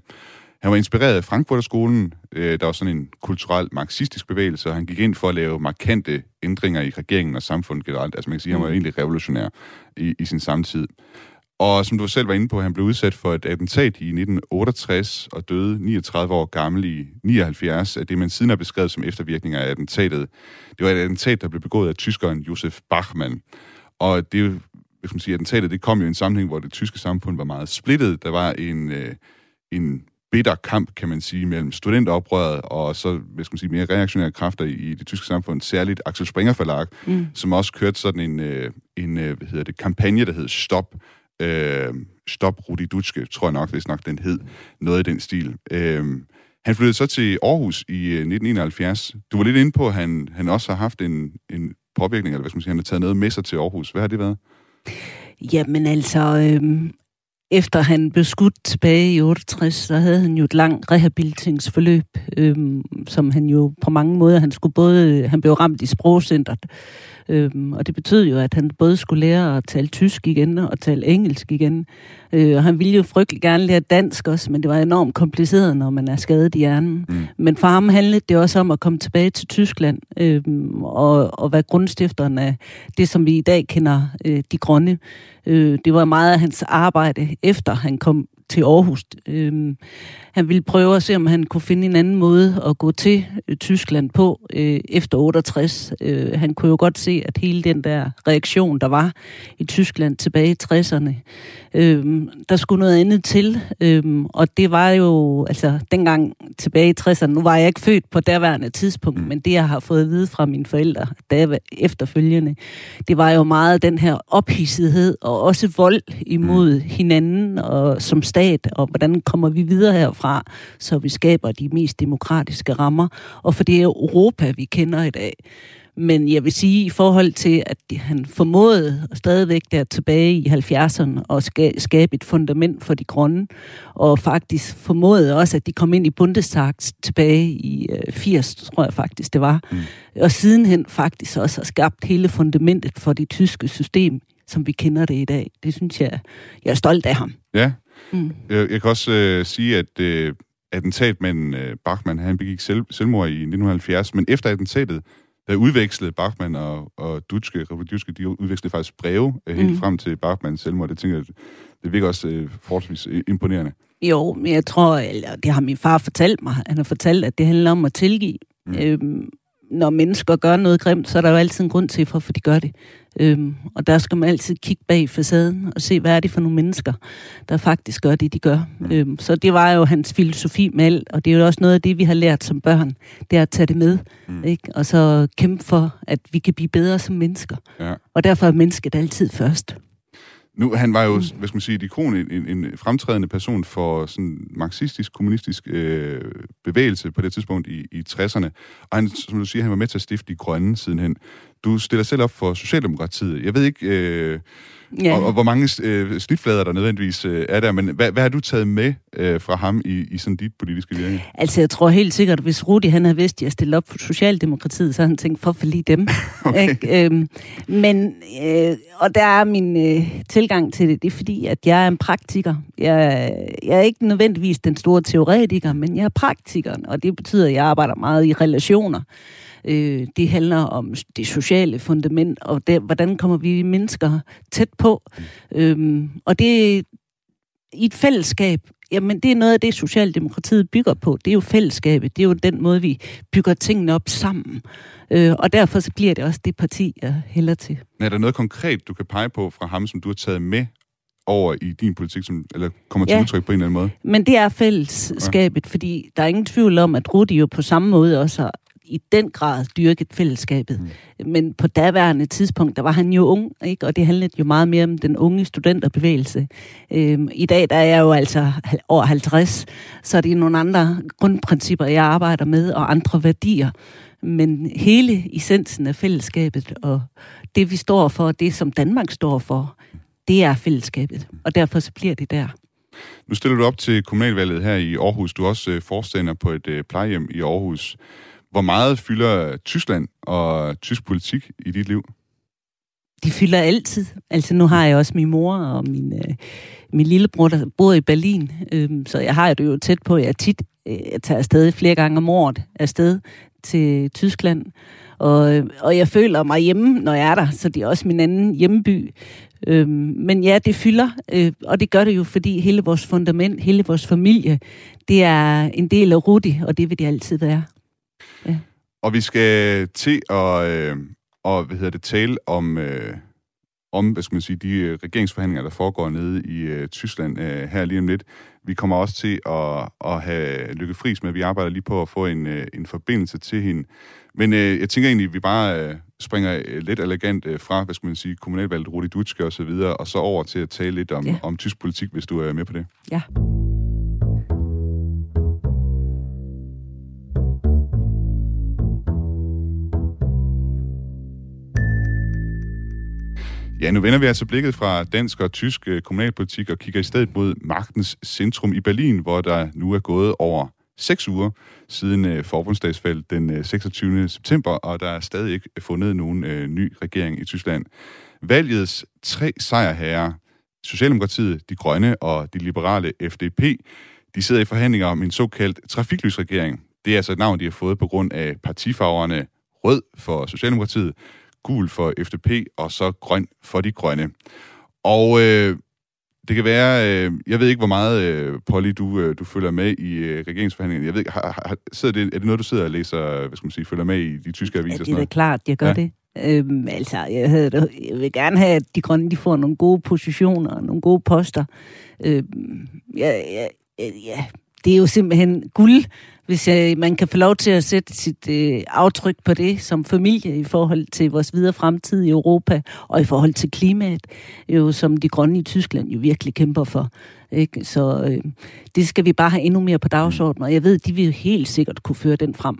Han var inspireret af Frankfurterskolen, øh, der var sådan en kulturel marxistisk bevægelse, og han gik ind for at lave markante ændringer i regeringen og samfundet generelt. Altså man kan sige, at han var mm. egentlig revolutionær i, i sin samtid. Og som du selv var inde på, han blev udsat for et attentat i 1968 og døde 39 år gammel i 79 af det, man siden har beskrevet som eftervirkninger af attentatet. Det var et attentat, der blev begået af tyskeren Josef Bachmann. Og det, hvis man siger, attentatet det kom jo i en sammenhæng, hvor det tyske samfund var meget splittet. Der var en, øh, en bitter kamp, kan man sige, mellem studenteroprøret og så, hvis man sige, mere reaktionære kræfter i, i det tyske samfund, særligt Axel Springer forlag, mm. som også kørte sådan en, øh, en øh, hvad hedder det, kampagne, der hed Stop, øh, Stop Rudi Dutske, tror jeg nok, hvis nok den hed, noget i den stil. Øh, han flyttede så til Aarhus i øh, 1971. Du var lidt inde på, at han, han også har haft en, en påvirkning, eller hvad skal man sige, han har taget noget med sig til Aarhus. Hvad har det været? Jamen altså, øh, efter han blev skudt tilbage i 68, så havde han jo et langt rehabiliteringsforløb, øh, som han jo på mange måder, han skulle både, øh, han blev ramt i sprogcentret, øhm, og det betød jo, at han både skulle lære at tale tysk igen og tale engelsk igen. Øh, og han ville jo frygtelig gerne lære dansk også, men det var enormt kompliceret, når man er skadet i hjernen. Mm. Men for ham handlede det også om at komme tilbage til Tyskland øhm, og, og være grundstifteren af det, som vi i dag kender øh, de grønne. Øh, det var meget af hans arbejde, efter han kom til Aarhus. Øh, han ville prøve at se, om han kunne finde en anden måde at gå til øh, Tyskland på øh, efter 68. Øh, han kunne jo godt se, at hele den der reaktion, der var i Tyskland tilbage i 60'erne, øh, der skulle noget andet til. Øh, og det var jo, altså dengang tilbage i 60'erne, nu var jeg ikke født på derværende tidspunkt, men det jeg har fået at vide fra mine forældre der efterfølgende, det var jo meget den her ophidsethed og også vold imod hinanden og som stat, og hvordan kommer vi videre herfra fra, så vi skaber de mest demokratiske rammer, og for det er Europa, vi kender i dag. Men jeg vil sige, i forhold til, at han formåede stadigvæk der tilbage i 70'erne at skabe et fundament for de grønne, og faktisk formåede også, at de kom ind i Bundestag tilbage i 80, tror jeg faktisk det var. Mm. Og sidenhen faktisk også har skabt hele fundamentet for det tyske system, som vi kender det i dag. Det synes jeg, jeg er stolt af ham. Ja, mm. jeg, jeg kan også øh, sige, at øh, attentatmanden øh, Bachmann, han begik selv, selvmord i 1970, men efter attentatet, der udvekslede Bachmann og, og Dutske, Dutske, de udvekslede faktisk breve øh, helt mm. frem til Bachmanns selvmord. Det tænker jeg, det virker også øh, forholdsvis imponerende. Jo, men jeg tror, eller det har min far fortalt mig, han har fortalt, at det handler om at tilgive. Mm. Øhm, når mennesker gør noget grimt, så er der jo altid en grund til, hvorfor de gør det. Øhm, og der skal man altid kigge bag facaden og se, hvad er det for nogle mennesker, der faktisk gør det, de gør. Øhm, så det var jo hans filosofi med alt, og det er jo også noget af det, vi har lært som børn, det er at tage det med, mm. ikke? og så kæmpe for, at vi kan blive bedre som mennesker. Ja. Og derfor er mennesket altid først. Nu, han var jo, mm. hvad skal man sige, et ikon, en, en fremtrædende person for sådan marxistisk-kommunistisk øh, bevægelse på det tidspunkt i, i 60'erne. Og han, som du siger, han var med til at stifte de grønne sidenhen. Du stiller selv op for Socialdemokratiet. Jeg ved ikke, øh, Ja. Og, og hvor mange øh, snitflader der nødvendigvis øh, er der, men hvad, hvad har du taget med øh, fra ham i, i sådan dit politiske virke? Altså, jeg tror helt sikkert, at hvis Rudi han havde vidst, at jeg stillede op for Socialdemokratiet, så havde han tænkt, for lige dem. okay. Ikke? Øhm, men, øh, og der er min øh, tilgang til det, det er fordi, at jeg er en praktiker. Jeg, jeg er ikke nødvendigvis den store teoretiker, men jeg er praktikeren, og det betyder, at jeg arbejder meget i relationer. Øh, det handler om det sociale fundament, og det, hvordan kommer vi mennesker tæt på. Øhm, og det i et fællesskab, jamen det er noget af det, Socialdemokratiet bygger på. Det er jo fællesskabet. Det er jo den måde, vi bygger tingene op sammen. Øh, og derfor så bliver det også det parti, jeg hælder til. Er der noget konkret, du kan pege på fra ham, som du har taget med over i din politik, som, eller kommer til ja, udtryk på en eller anden måde? men det er fællesskabet, ja. fordi der er ingen tvivl om, at Rudi jo på samme måde også har i den grad dyrket fællesskabet. Mm. Men på daværende tidspunkt, der var han jo ung, ikke? og det handlede jo meget mere om den unge studenterbevægelse. Øhm, I dag der er jeg jo altså over 50, så det er nogle andre grundprincipper, jeg arbejder med, og andre værdier. Men hele essensen af fællesskabet, og det vi står for, det som Danmark står for, det er fællesskabet, og derfor så bliver det der. Nu stiller du op til kommunalvalget her i Aarhus. Du er også øh, forstander på et øh, plejehjem i Aarhus. Hvor meget fylder Tyskland og tysk politik i dit liv? Det fylder altid. Altså nu har jeg også min mor og min, øh, min lillebror, der bor i Berlin. Øh, så jeg har det jo tæt på. Jeg tit øh, jeg tager afsted flere gange om året afsted til Tyskland. Og, øh, og jeg føler mig hjemme, når jeg er der, så det er også min anden hjemmeby. Øhm, men ja, det fylder, øh, og det gør det jo, fordi hele vores fundament, hele vores familie, det er en del af Rudi, og det vil det altid være. Og vi skal til at øh, og, hvad hedder det, tale om, øh, om hvad skal man sige, de øh, regeringsforhandlinger, der foregår nede i øh, Tyskland øh, her lige om lidt. Vi kommer også til at, at have Lykke Friis med. Vi arbejder lige på at få en, øh, en forbindelse til hende. Men øh, jeg tænker egentlig, at vi bare øh, springer øh, lidt elegant øh, fra, hvad skal man sige, kommunalvalget, Rudi Dutske og så videre, og så over til at tale lidt om, ja. om tysk politik, hvis du er med på det. Ja. Ja, nu vender vi altså blikket fra dansk og tysk øh, kommunalpolitik og kigger i stedet mod magtens centrum i Berlin, hvor der nu er gået over seks uger siden øh, forbundsdagsfald den øh, 26. September, og der er stadig ikke fundet nogen øh, ny regering i Tyskland. Valgets tre sejrherrer, Socialdemokratiet, De Grønne og de liberale FDP, de sidder i forhandlinger om en såkaldt trafiklysregering. Det er altså et navn, de har fået på grund af partifarverne rød for Socialdemokratiet, gul for FDP, og så grøn for de grønne. Og øh, det kan være, øh, jeg ved ikke, hvor meget, øh, Polly, du, øh, du følger med i øh, regeringsforhandlingerne. Jeg ved har, har, sidder det, er det noget, du sidder og læser, hvad skal man sige, følger med i de tyske aviser? Ja, det er klart, jeg gør ja. det. Øhm, altså, jeg, havde, jeg vil gerne have, at de grønne de får nogle gode positioner og nogle gode poster. Øhm, ja, ja, ja, det er jo simpelthen guld, hvis øh, man kan få lov til at sætte sit øh, aftryk på det som familie i forhold til vores videre fremtid i Europa, og i forhold til klimaet, jo, som de grønne i Tyskland jo virkelig kæmper for. Ikke? Så øh, det skal vi bare have endnu mere på dagsordenen, og jeg ved, de vil helt sikkert kunne føre den frem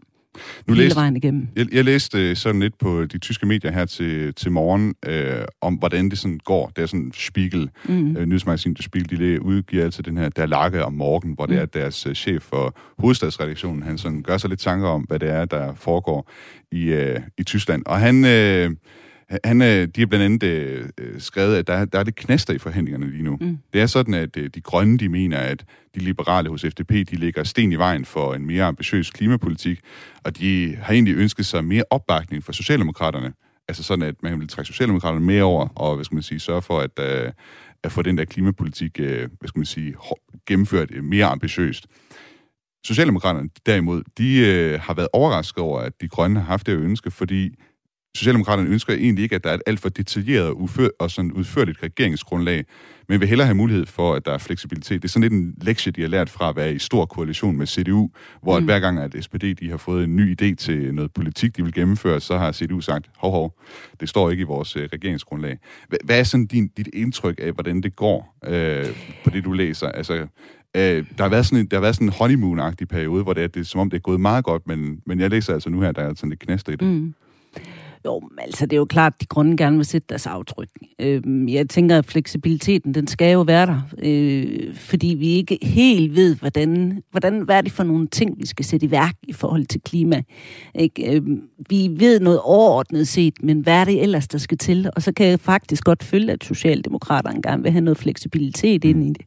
nu hele læste, vejen igennem. Jeg, jeg læste sådan lidt på de tyske medier her til, til morgen, øh, om hvordan det sådan går. Det er sådan Spiegel, mm. øh, nyhedsmagasin der Spiegel, de udgiver altså den her Der Lage om morgen, hvor mm. det er deres uh, chef for hovedstadsredaktionen, han sådan gør sig lidt tanker om, hvad det er, der foregår i, øh, i Tyskland. Og han... Øh, han, øh, de har blandt andet øh, øh, skrevet, at der, der er lidt knaster i forhandlingerne lige nu. Mm. Det er sådan, at øh, de grønne, de mener, at de liberale hos FDP, de lægger sten i vejen for en mere ambitiøs klimapolitik, og de har egentlig ønsket sig mere opbakning fra Socialdemokraterne. Altså sådan, at man vil trække Socialdemokraterne mere over, og hvad skal man sige, sørge for, at, øh, at få den der klimapolitik, øh, hvad skal man sige, gennemført øh, mere ambitiøst. Socialdemokraterne derimod, de øh, har været overrasket over, at de grønne har haft det ønske, fordi Socialdemokraterne ønsker egentlig ikke, at der er et alt for detaljeret udfør, og sådan udførligt regeringsgrundlag, men vil hellere have mulighed for, at der er fleksibilitet. Det er sådan lidt en lektie, de har lært fra at være i stor koalition med CDU, hvor mm. hver gang, at SPD de har fået en ny idé til noget politik, de vil gennemføre, så har CDU sagt, hov, hov, det står ikke i vores uh, regeringsgrundlag. Hvad er sådan din, dit indtryk af, hvordan det går øh, på det, du læser? Altså, øh, der, har været sådan en, der har været sådan en honeymoon-agtig periode, hvor det er, det er som om, det er gået meget godt, men, men jeg læser altså nu her, der er sådan lidt knaster i det. Mm. Jo, altså det er jo klart, at de grunde gerne vil sætte deres aftryk. Øh, jeg tænker, at fleksibiliteten, den skal jo være der, øh, fordi vi ikke helt ved, hvordan, hvordan, hvad er det for nogle ting, vi skal sætte i værk i forhold til klima. Ikke? Øh, vi ved noget overordnet set, men hvad er det ellers, der skal til? Og så kan jeg faktisk godt følge, at Socialdemokraterne gerne vil have noget fleksibilitet ind i det.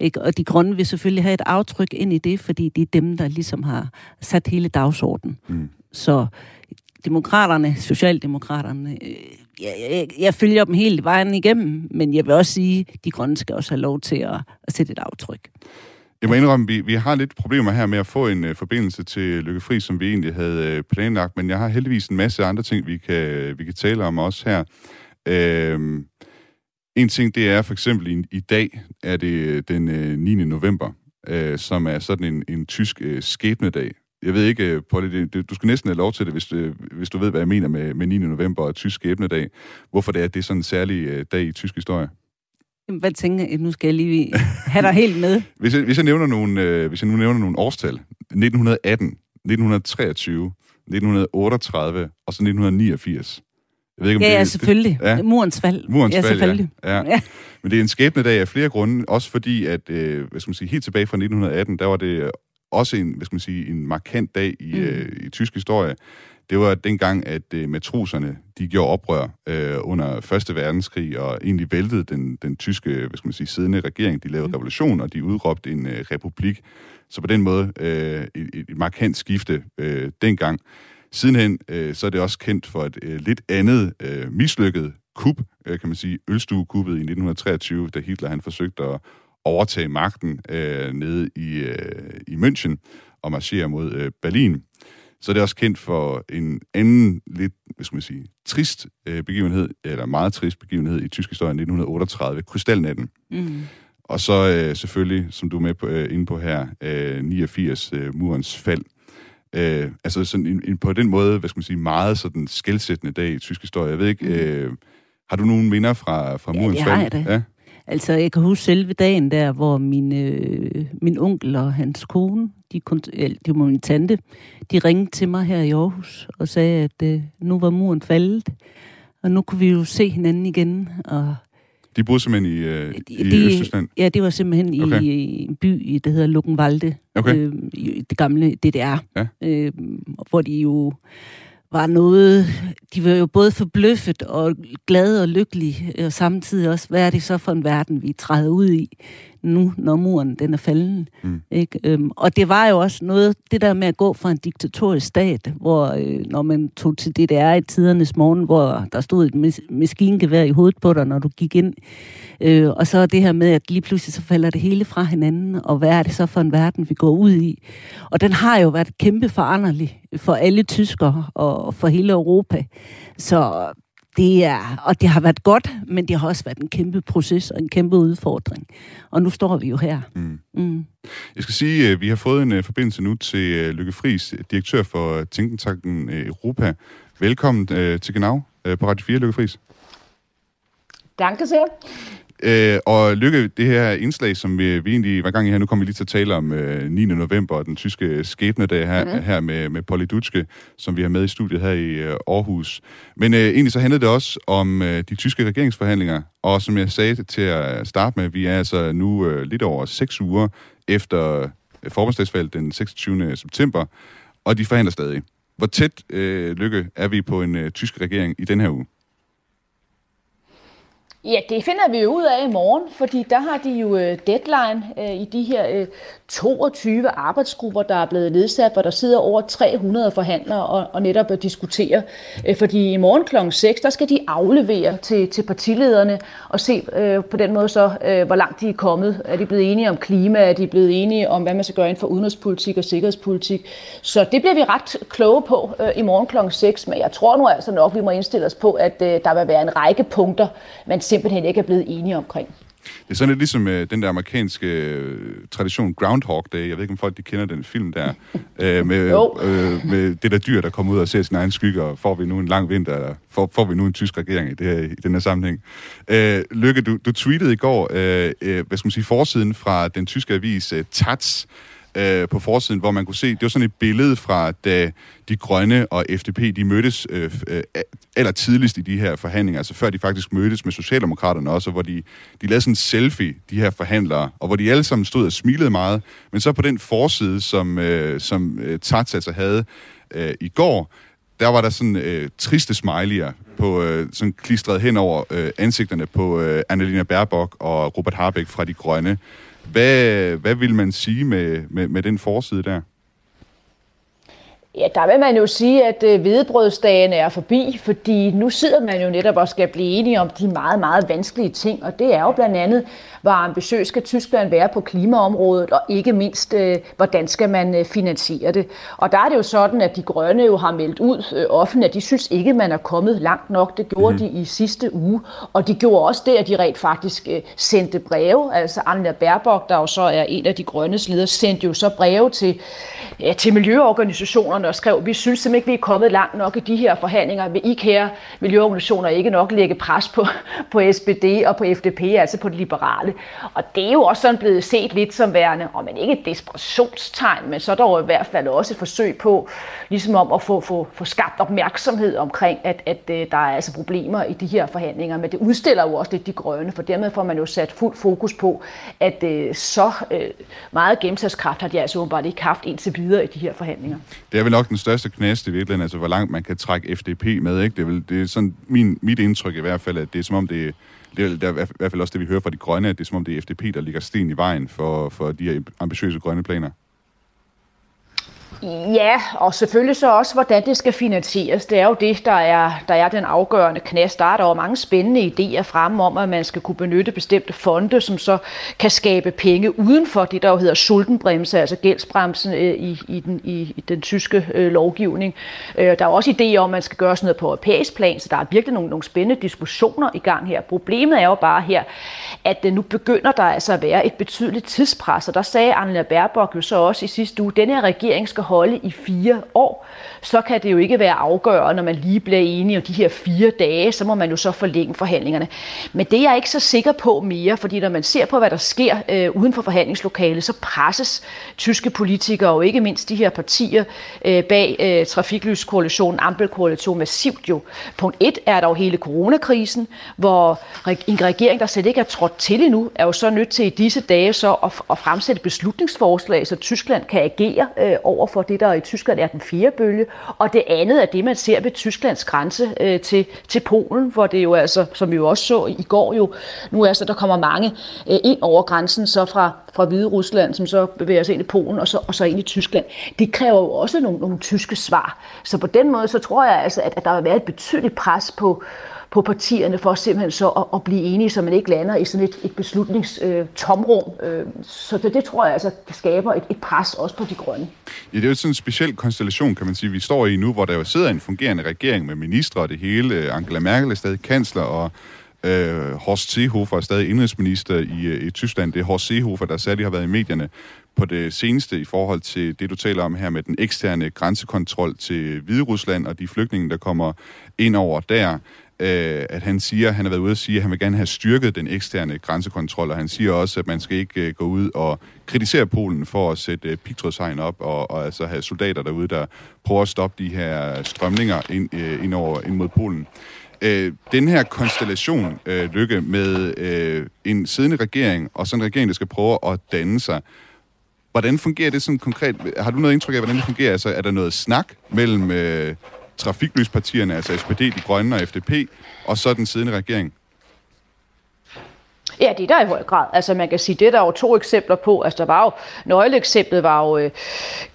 Ikke? Og de grønne vil selvfølgelig have et aftryk ind i det, fordi det er dem, der ligesom har sat hele dagsordenen. Mm. Så demokraterne, socialdemokraterne, øh, jeg, jeg, jeg følger dem helt vejen igennem, men jeg vil også sige, at de grønne skal også have lov til at, at sætte et aftryk. Jeg må indrømme, vi, vi har lidt problemer her med at få en uh, forbindelse til Lykke Fri, som vi egentlig havde uh, planlagt, men jeg har heldigvis en masse andre ting, vi kan, vi kan tale om også her. Uh, en ting, det er for eksempel i, i dag, er det den øh, uh, 9. november, uh, som er sådan en, en tysk uh, skæbnedag jeg ved ikke, øh, Polly, det, det, du skal næsten have lov til det, hvis, øh, hvis du ved, hvad jeg mener med, med 9. november og tysk skæbnedag. Hvorfor det er, det er sådan en særlig uh, dag i tysk historie? Hvad tænker jeg? Nu skal jeg lige have dig helt med. hvis, jeg, hvis, jeg nævner nogle, hvis jeg nu nævner nogle årstal. 1918, 1923, 1938 og så 1989. Jeg ved ikke, om ja, det, ja, selvfølgelig. Det, ja. Murens fald. Murens ja, fald, selvfølgelig. Ja. ja. Men det er en skæbnedag af flere grunde, også fordi, at øh, hvad skal man sige, helt tilbage fra 1918, der var det også en, hvad skal man sige, en markant dag i, mm. øh, i tysk historie. Det var dengang, at øh, matroserne de gjorde oprør øh, under 1. verdenskrig og egentlig væltede den, den tyske hvad skal man sige, siddende regering. De lavede mm. revolution, og de udråbte en øh, republik. Så på den måde øh, et, et markant skifte øh, dengang. Sidenhen øh, så er det også kendt for et øh, lidt andet øh, mislykket kup, øh, kan man sige, ølstuekuppet i 1923, da Hitler han forsøgte at overtage magten øh, nede i, øh, i München og marchere mod øh, Berlin. Så det er også kendt for en anden lidt, hvad skal man sige, trist øh, begivenhed, eller meget trist begivenhed i tysk historie 1938, Krystalnatten. Mm. Og så øh, selvfølgelig, som du er med på, øh, inde på her, øh, 89, øh, murens fald. Øh, altså sådan en, en, på den måde, hvad skal man sige, meget sådan skældsættende dag i tysk historie. Jeg ved ikke, mm. øh, har du nogle minder fra, fra murens ja, fald? Ja, det har jeg Altså, jeg kan huske selve dagen der, hvor min, øh, min onkel og hans kone, de, det var min tante, de ringede til mig her i Aarhus og sagde, at øh, nu var muren faldet, og nu kunne vi jo se hinanden igen. Og de boede simpelthen i, øh, de, i Østtyskland? Ja, det var simpelthen okay. i en by, der hedder Luckenwalde, okay. øh, det gamle DDR, ja. øh, hvor de jo var noget, de var jo både forbløffet og glade og lykkelige, og samtidig også, hvad er det så for en verden, vi træder ud i? Nu, når muren den er falden. Mm. Ikke? Øhm, og det var jo også noget, det der med at gå fra en diktatorisk stat, hvor øh, når man tog til DDR i tidernes morgen, hvor der stod et mas- maskingevær i hovedet på dig, når du gik ind, øh, og så det her med, at lige pludselig så falder det hele fra hinanden, og hvad er det så for en verden, vi går ud i? Og den har jo været kæmpe foranderlig for alle tyskere og for hele Europa. Så det er, og det har været godt, men det har også været en kæmpe proces og en kæmpe udfordring. Og nu står vi jo her. Mm. Mm. Jeg skal sige, at vi har fået en uh, forbindelse nu til uh, Lykke Friis, direktør for Tænkentanken Europa. Velkommen uh, til Genau uh, på Radio 4, Lykke Friis. Danke sehr. Øh, og Lykke, det her indslag, som vi, vi egentlig var gang i her, nu kommer vi lige til at tale om øh, 9. november, den tyske skæbnedag her, mm-hmm. her med, med Polly Dutske, som vi har med i studiet her i øh, Aarhus. Men øh, egentlig så handlede det også om øh, de tyske regeringsforhandlinger, og som jeg sagde til at starte med, vi er altså nu øh, lidt over seks uger efter øh, forbundsdagsvalget den 26. september, og de forhandler stadig. Hvor tæt, øh, Lykke, er vi på en øh, tysk regering i den her uge? Ja, det finder vi jo ud af i morgen, fordi der har de jo øh, deadline øh, i de her øh, 22 arbejdsgrupper, der er blevet nedsat, hvor der sidder over 300 forhandlere og, og netop at diskutere. Fordi i morgen kl. 6, der skal de aflevere til, til partilederne og se øh, på den måde så, øh, hvor langt de er kommet. Er de blevet enige om klima? Er de blevet enige om, hvad man skal gøre inden for udenrigspolitik og sikkerhedspolitik? Så det bliver vi ret kloge på øh, i morgen kl. 6, men jeg tror nu altså nok, vi må indstille os på, at øh, der vil være en række punkter, man simpelthen ikke er blevet enige omkring. Det er sådan lidt ligesom uh, den der amerikanske uh, tradition Groundhog Day. Jeg ved ikke, om folk de kender den film der. uh, med, uh, med det der dyr, der kommer ud og ser sin egen skygge, og får vi nu en lang vinter, eller får, får vi nu en tysk regering i, det her, i den her sammenhæng. Uh, Lykke, du, du tweetede i går, uh, uh, hvad skal man sige, forsiden fra den tyske avis uh, Taz, øh, Øh, på forsiden, hvor man kunne se, det var sådan et billede fra, da de grønne og FDP, de mødtes øh, øh, aller tidligst i de her forhandlinger, altså før de faktisk mødtes med Socialdemokraterne også, hvor de, de lavede sådan en selfie, de her forhandlere, og hvor de alle sammen stod og smilede meget, men så på den forside, som, øh, som øh, Tats altså havde øh, i går, der var der sådan øh, triste smiley'er på øh, sådan klistret hen over øh, ansigterne på øh, Annalena Baerbock og Robert Harbeck fra De Grønne. Hvad, hvad vil man sige med, med, med den forside der? Ja, der vil man jo sige, at øh, hvedebrødsdagen er forbi, fordi nu sidder man jo netop og skal blive enige om de meget, meget vanskelige ting, og det er jo blandt andet, hvor ambitiøs skal Tyskland være på klimaområdet, og ikke mindst, øh, hvordan skal man øh, finansiere det. Og der er det jo sådan, at de grønne jo har meldt ud offentligt, at de synes ikke, man er kommet langt nok. Det gjorde mm. de i sidste uge, og de gjorde også det, at de rent faktisk sendte breve. Altså Anna Baerbock, der jo så er en af de grønnes ledere, sendte jo så breve til, ja, til miljøorganisationerne og skrev, vi synes simpelthen ikke, vi er kommet langt nok i de her forhandlinger. Vil I kære miljøorganisationer ikke nok lægge pres på, på SPD og på FDP, altså på det liberale? Og det er jo også sådan blevet set lidt som værende, og man ikke et desperationstegn, men så er der jo i hvert fald også et forsøg på, ligesom om at få, få, få skabt opmærksomhed omkring, at, at, at der er altså problemer i de her forhandlinger. Men det udstiller jo også lidt de grønne, for dermed får man jo sat fuld fokus på, at uh, så uh, meget gennemsagskraft har de altså åbenbart ikke haft indtil videre i de her forhandlinger. Det er vel nok den største knæst i virkeligheden, altså hvor langt man kan trække FDP med. Ikke? Det, er vel, det er sådan min, mit indtryk i hvert fald, at det er som om det det er i hvert fald også det, vi hører fra de grønne, at det er som om det er FDP, der ligger sten i vejen for, for de her ambitiøse grønne planer. Ja, og selvfølgelig så også, hvordan det skal finansieres. Det er jo det, der er, der er den afgørende knast. Der er der jo mange spændende idéer frem om, at man skal kunne benytte bestemte fonde, som så kan skabe penge uden for det, der jo hedder sultenbremse, altså gældsbremsen øh, i, i, den, i, i den tyske øh, lovgivning. Øh, der er også idéer om, at man skal gøre sådan noget på europæisk plan, så der er virkelig nogle, nogle spændende diskussioner i gang her. Problemet er jo bare her, at øh, nu begynder der altså at være et betydeligt tidspres, og der sagde Anne Baerbock jo så også i sidste uge, at den her regering skal holde i fire år, så kan det jo ikke være afgørende, når man lige bliver enige om de her fire dage, så må man jo så forlænge forhandlingerne. Men det er jeg ikke så sikker på mere, fordi når man ser på, hvad der sker øh, uden for forhandlingslokalet, så presses tyske politikere og ikke mindst de her partier øh, bag øh, trafiklyskoalitionen, Ampelkoalition massivt jo. Punkt et er der jo hele coronakrisen, hvor en regering, der slet ikke er trådt til endnu, er jo så nødt til i disse dage så at, at fremsætte beslutningsforslag, så Tyskland kan agere øh, over for det, der i Tyskland er den fjerde bølge. Og det andet er det, man ser ved Tysklands grænse øh, til, til Polen, hvor det jo altså, som vi jo også så i går jo, nu er så, der kommer mange øh, ind over grænsen så fra, fra Hvide Rusland, som så bevæger sig ind i Polen og så, og så ind i Tyskland. Det kræver jo også nogle, nogle tyske svar. Så på den måde, så tror jeg altså, at, at der vil være et betydeligt pres på, på partierne for simpelthen så at, at blive enige, så man ikke lander i sådan et, et beslutningstomrum. Øh, øh, så det, det tror jeg altså, det skaber et, et pres også på de grønne. Ja, det er jo sådan en speciel konstellation, kan man sige, vi står i nu, hvor der jo sidder en fungerende regering med ministre og det hele. Øh, Angela Merkel er stadig kansler, og øh, Horst Seehofer er stadig indrigsminister i, øh, i Tyskland. Det er Horst Seehofer, der særligt har været i medierne på det seneste i forhold til det, du taler om her med den eksterne grænsekontrol til Hviderusland og de flygtninge, der kommer ind over der øh, at han siger, han har været ude at sige, at han vil gerne have styrket den eksterne grænsekontrol, og han siger også, at man skal ikke øh, gå ud og kritisere Polen for at sætte øh, pigtrådshegn op, og, og altså have soldater derude, der prøver at stoppe de her strømninger ind, øh, ind, over, ind mod Polen. Øh, den her konstellation, øh, Lykke, med øh, en siddende regering, og sådan en regering, der skal prøve at danne sig, hvordan fungerer det sådan konkret? Har du noget indtryk af, hvordan det fungerer? Altså, er der noget snak mellem øh, trafiklyspartierne, altså SPD, De Grønne og FDP, og så den siddende regering? Ja, det er der i høj grad. Altså man kan sige, det er der jo to eksempler på. Altså der var jo, nøgleeksemplet var jo øh,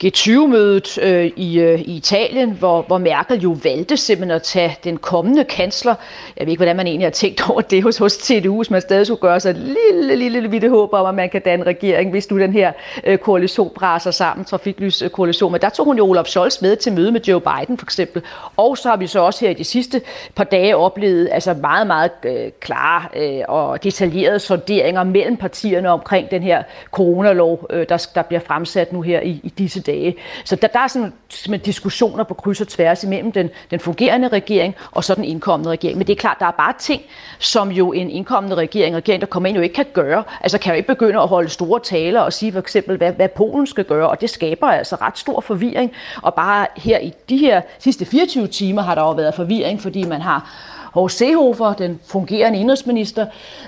G20-mødet øh, i, øh, i Italien, hvor, hvor Merkel jo valgte simpelthen at tage den kommende kansler. Jeg ved ikke, hvordan man egentlig har tænkt over det hos, hos CDU, hvis man stadig skulle gøre sig et lille, lille, lille lille håb om, at man kan danne regering, hvis nu den her øh, koalition braser sammen, trafiklys-koalition. Øh, Men der tog hun jo Olaf Scholz med til møde med Joe Biden for eksempel. Og så har vi så også her i de sidste par dage oplevet altså meget, meget øh, klare øh, og detaljerede detaljerede sonderinger mellem partierne omkring den her coronalov, øh, der, der bliver fremsat nu her i, i disse dage. Så der, der er sådan, sådan diskussioner på kryds og tværs imellem den, den fungerende regering og så den indkommende regering. Men det er klart, der er bare ting, som jo en indkommende regering, regering, der kommer ind, jo ikke kan gøre. Altså kan jo ikke begynde at holde store taler og sige for eksempel, hvad, hvad Polen skal gøre, og det skaber altså ret stor forvirring. Og bare her i de her sidste 24 timer har der jo været forvirring, fordi man har Horst Seehofer, den fungerende indrigsminister,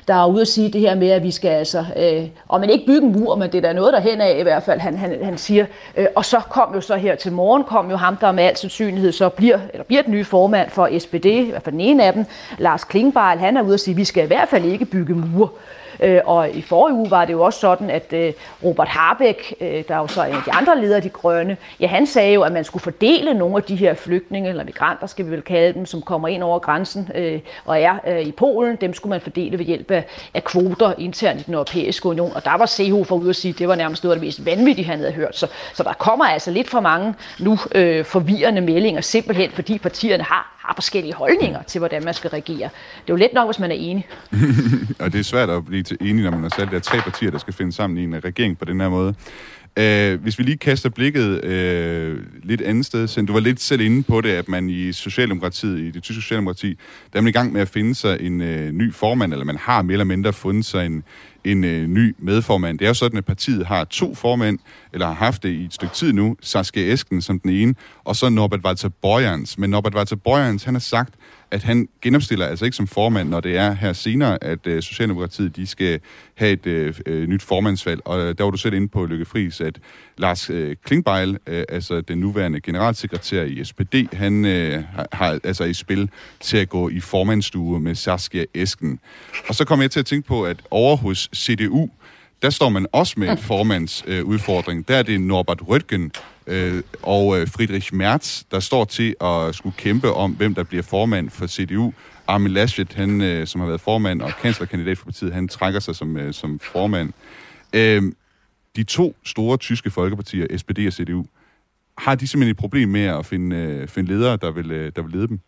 der er ude at sige det her med, at vi skal altså, øh, og man ikke bygge en mur, men det er der noget der hen af i hvert fald, han, han, han siger. Øh, og så kom jo så her til morgen, kom jo ham, der med al sandsynlighed så bliver, eller bliver den nye formand for SPD, i hvert fald den ene af dem, Lars Klingbeil, han er ude at sige, at vi skal i hvert fald ikke bygge mur. Øh, og i forrige uge var det jo også sådan, at øh, Robert Harbeck, øh, der er jo så en af de andre ledere, de grønne, ja, han sagde jo, at man skulle fordele nogle af de her flygtninge, eller migranter skal vi vel kalde dem, som kommer ind over grænsen Øh, og er øh, i Polen, dem skulle man fordele ved hjælp af, af kvoter internt i den europæiske union. Og der var Seehofer ude at sige, at det var nærmest noget af det mest vanvittige, han havde hørt. Så, så der kommer altså lidt for mange nu øh, forvirrende meldinger, simpelthen fordi partierne har har forskellige holdninger til, hvordan man skal regere. Det er jo let nok, hvis man er enig. og det er svært at blive til enig, når man har sat der tre partier, der skal finde sammen i en regering på den her måde. Øh, hvis vi lige kaster blikket øh, lidt andet sted, så du var lidt selv inde på det, at man i Socialdemokratiet, i det tyske Socialdemokrati, der er man i gang med at finde sig en øh, ny formand, eller man har mere eller mindre fundet sig en, en øh, ny medformand. Det er jo sådan, at partiet har to formænd, eller har haft det i et stykke tid nu, Saskia Esken som den ene, og så Norbert Walter Borjans. Men Norbert Walter Borjans, han har sagt, at han genopstiller altså ikke som formand, når det er her senere, at øh, Socialdemokratiet de skal have et øh, øh nyt formandsvalg. Og øh, der var du selv inde på, Lykke Friis, at Lars øh, Klingbeil, øh, altså den nuværende generalsekretær i SPD, han øh, har, altså i spil til at gå i formandsstue med Saskia Esken. Og så kommer jeg til at tænke på, at over hos CDU, der står man også med en formandsudfordring. Øh, der er det Norbert Røttgen øh, og øh, Friedrich Merz, der står til at skulle kæmpe om, hvem der bliver formand for CDU. Armin Laschet, han, øh, som har været formand og kanslerkandidat for partiet, han trækker sig som, øh, som formand. Øh, de to store tyske folkepartier, SPD og CDU, har de simpelthen et problem med at finde, øh, finde ledere, der vil, øh, der vil lede dem?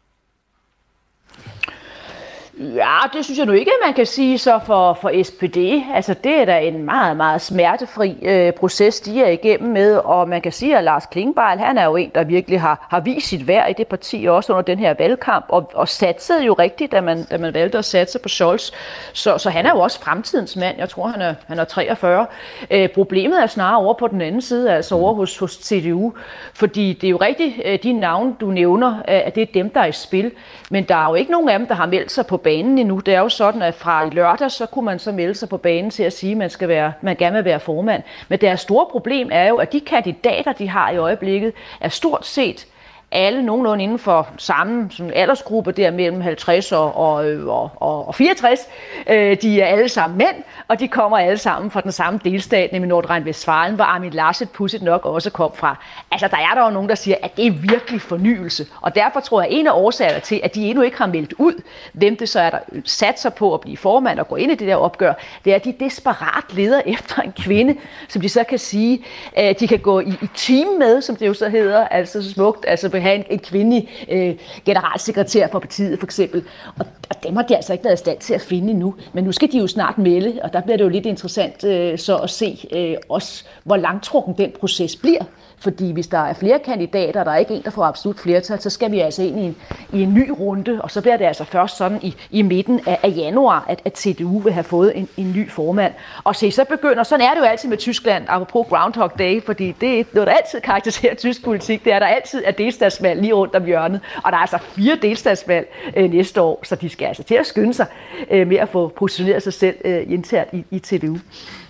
Ja, det synes jeg nu ikke, man kan sige så for, for SPD. Altså, det er da en meget, meget smertefri øh, proces, de er igennem med, og man kan sige, at Lars Klingbeil, han er jo en, der virkelig har, har vist sit værd i det parti, også under den her valgkamp, og, og satsede jo rigtigt, da man, da man valgte at satse på Scholz. Så, så han er jo også fremtidens mand. Jeg tror, han er, han er 43. Øh, problemet er snarere over på den anden side, altså over hos, hos CDU, fordi det er jo rigtigt, øh, de navne, du nævner, øh, at det er dem, der er i spil, men der er jo ikke nogen af dem, der har meldt sig på banen endnu. Det er jo sådan, at fra i lørdag, så kunne man så melde sig på banen til at sige, at man, skal være, man gerne vil være formand. Men deres store problem er jo, at de kandidater, de har i øjeblikket, er stort set alle nogenlunde inden for samme sådan aldersgruppe, der mellem 50 og, og, og, og 64. Øh, de er alle sammen mænd, og de kommer alle sammen fra den samme delstat, nemlig Nordrhein-Westfalen, hvor Armin Laschet pudset nok også kom fra. Altså, der er der jo nogen, der siger, at det er virkelig fornyelse. Og derfor tror jeg, at en af årsagerne til, at de endnu ikke har meldt ud, hvem det så er, der satser på at blive formand og gå ind i det der opgør, det er, at de desperat leder efter en kvinde, som de så kan sige, at de kan gå i, i team med, som det jo så hedder, altså smukt, altså vil have en, en kvindelig øh, generalsekretær for partiet, for eksempel. Og, og dem har de altså ikke været i stand til at finde endnu. Men nu skal de jo snart melde, og der bliver det jo lidt interessant øh, så at se øh, også, hvor langtrukken den proces bliver. Fordi hvis der er flere kandidater, og der er ikke en, der får absolut flertal, så skal vi altså ind i en, i en ny runde, og så bliver det altså først sådan i, i midten af, af januar, at, at CDU vil have fået en, en ny formand. Og se, så begynder, sådan er det jo altid med Tyskland, apropos Groundhog Day, fordi det er noget, der altid karakteriserer tysk politik, det er, der altid er delstatsvalg lige rundt om hjørnet, og der er altså fire delstatsvalg øh, næste år, så de skal altså til at skynde sig øh, med at få positioneret sig selv øh, internt i, i CDU.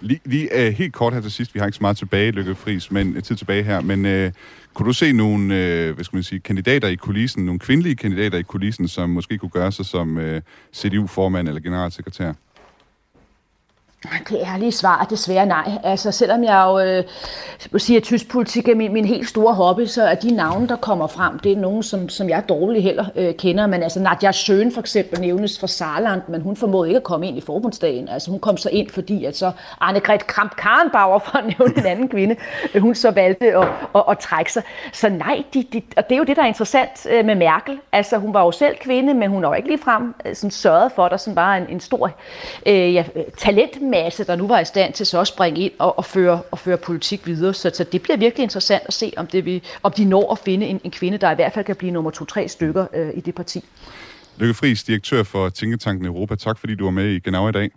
Lige, lige uh, helt kort her til sidst, vi har ikke så meget tilbage, Lykke Friis, men uh, tid tilbage her, men uh, kunne du se nogle, uh, hvad skal man sige, kandidater i kulissen, nogle kvindelige kandidater i kulissen, som måske kunne gøre sig som uh, CDU-formand eller generalsekretær? Det ærlige svar er desværre nej. Altså, selvom jeg jo øh, siger, at tysk politik er min, min helt store hobby, så er de navne, der kommer frem, det er nogen, som, som jeg dårligt heller øh, kender. Men altså, Nadja Søen for eksempel nævnes fra Saarland, men hun formåede ikke at komme ind i forbundsdagen. Altså, hun kom så ind, fordi at så Arne-Gret Kramp-Karrenbauer, for at nævne en anden kvinde, øh, hun så valgte at, at, at trække sig. Så nej, de, de, og det er jo det, der er interessant øh, med Merkel. Altså, hun var jo selv kvinde, men hun har jo ikke ligefrem øh, sådan sørget for, at der sådan var en, en stor øh, ja, talent masse, der nu var i stand til så at springe ind og, og, føre, og føre politik videre. Så, så det bliver virkelig interessant at se, om, det vi, om de når at finde en, en kvinde, der i hvert fald kan blive nummer to-tre stykker øh, i det parti. Lykke Friis, direktør for Tænketanken Europa. Tak fordi du var med i Genau i dag.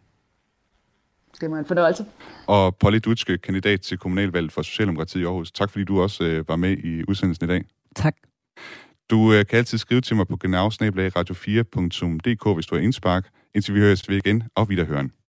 Det var en fornøjelse. Og Polly Dutske, kandidat til kommunalvalget for Socialdemokratiet i Aarhus. Tak fordi du også øh, var med i udsendelsen i dag. Tak. Du øh, kan altid skrive til mig på genau radio4.dk, hvis du har indspark. Indtil vi høres ved igen, og viderhøren.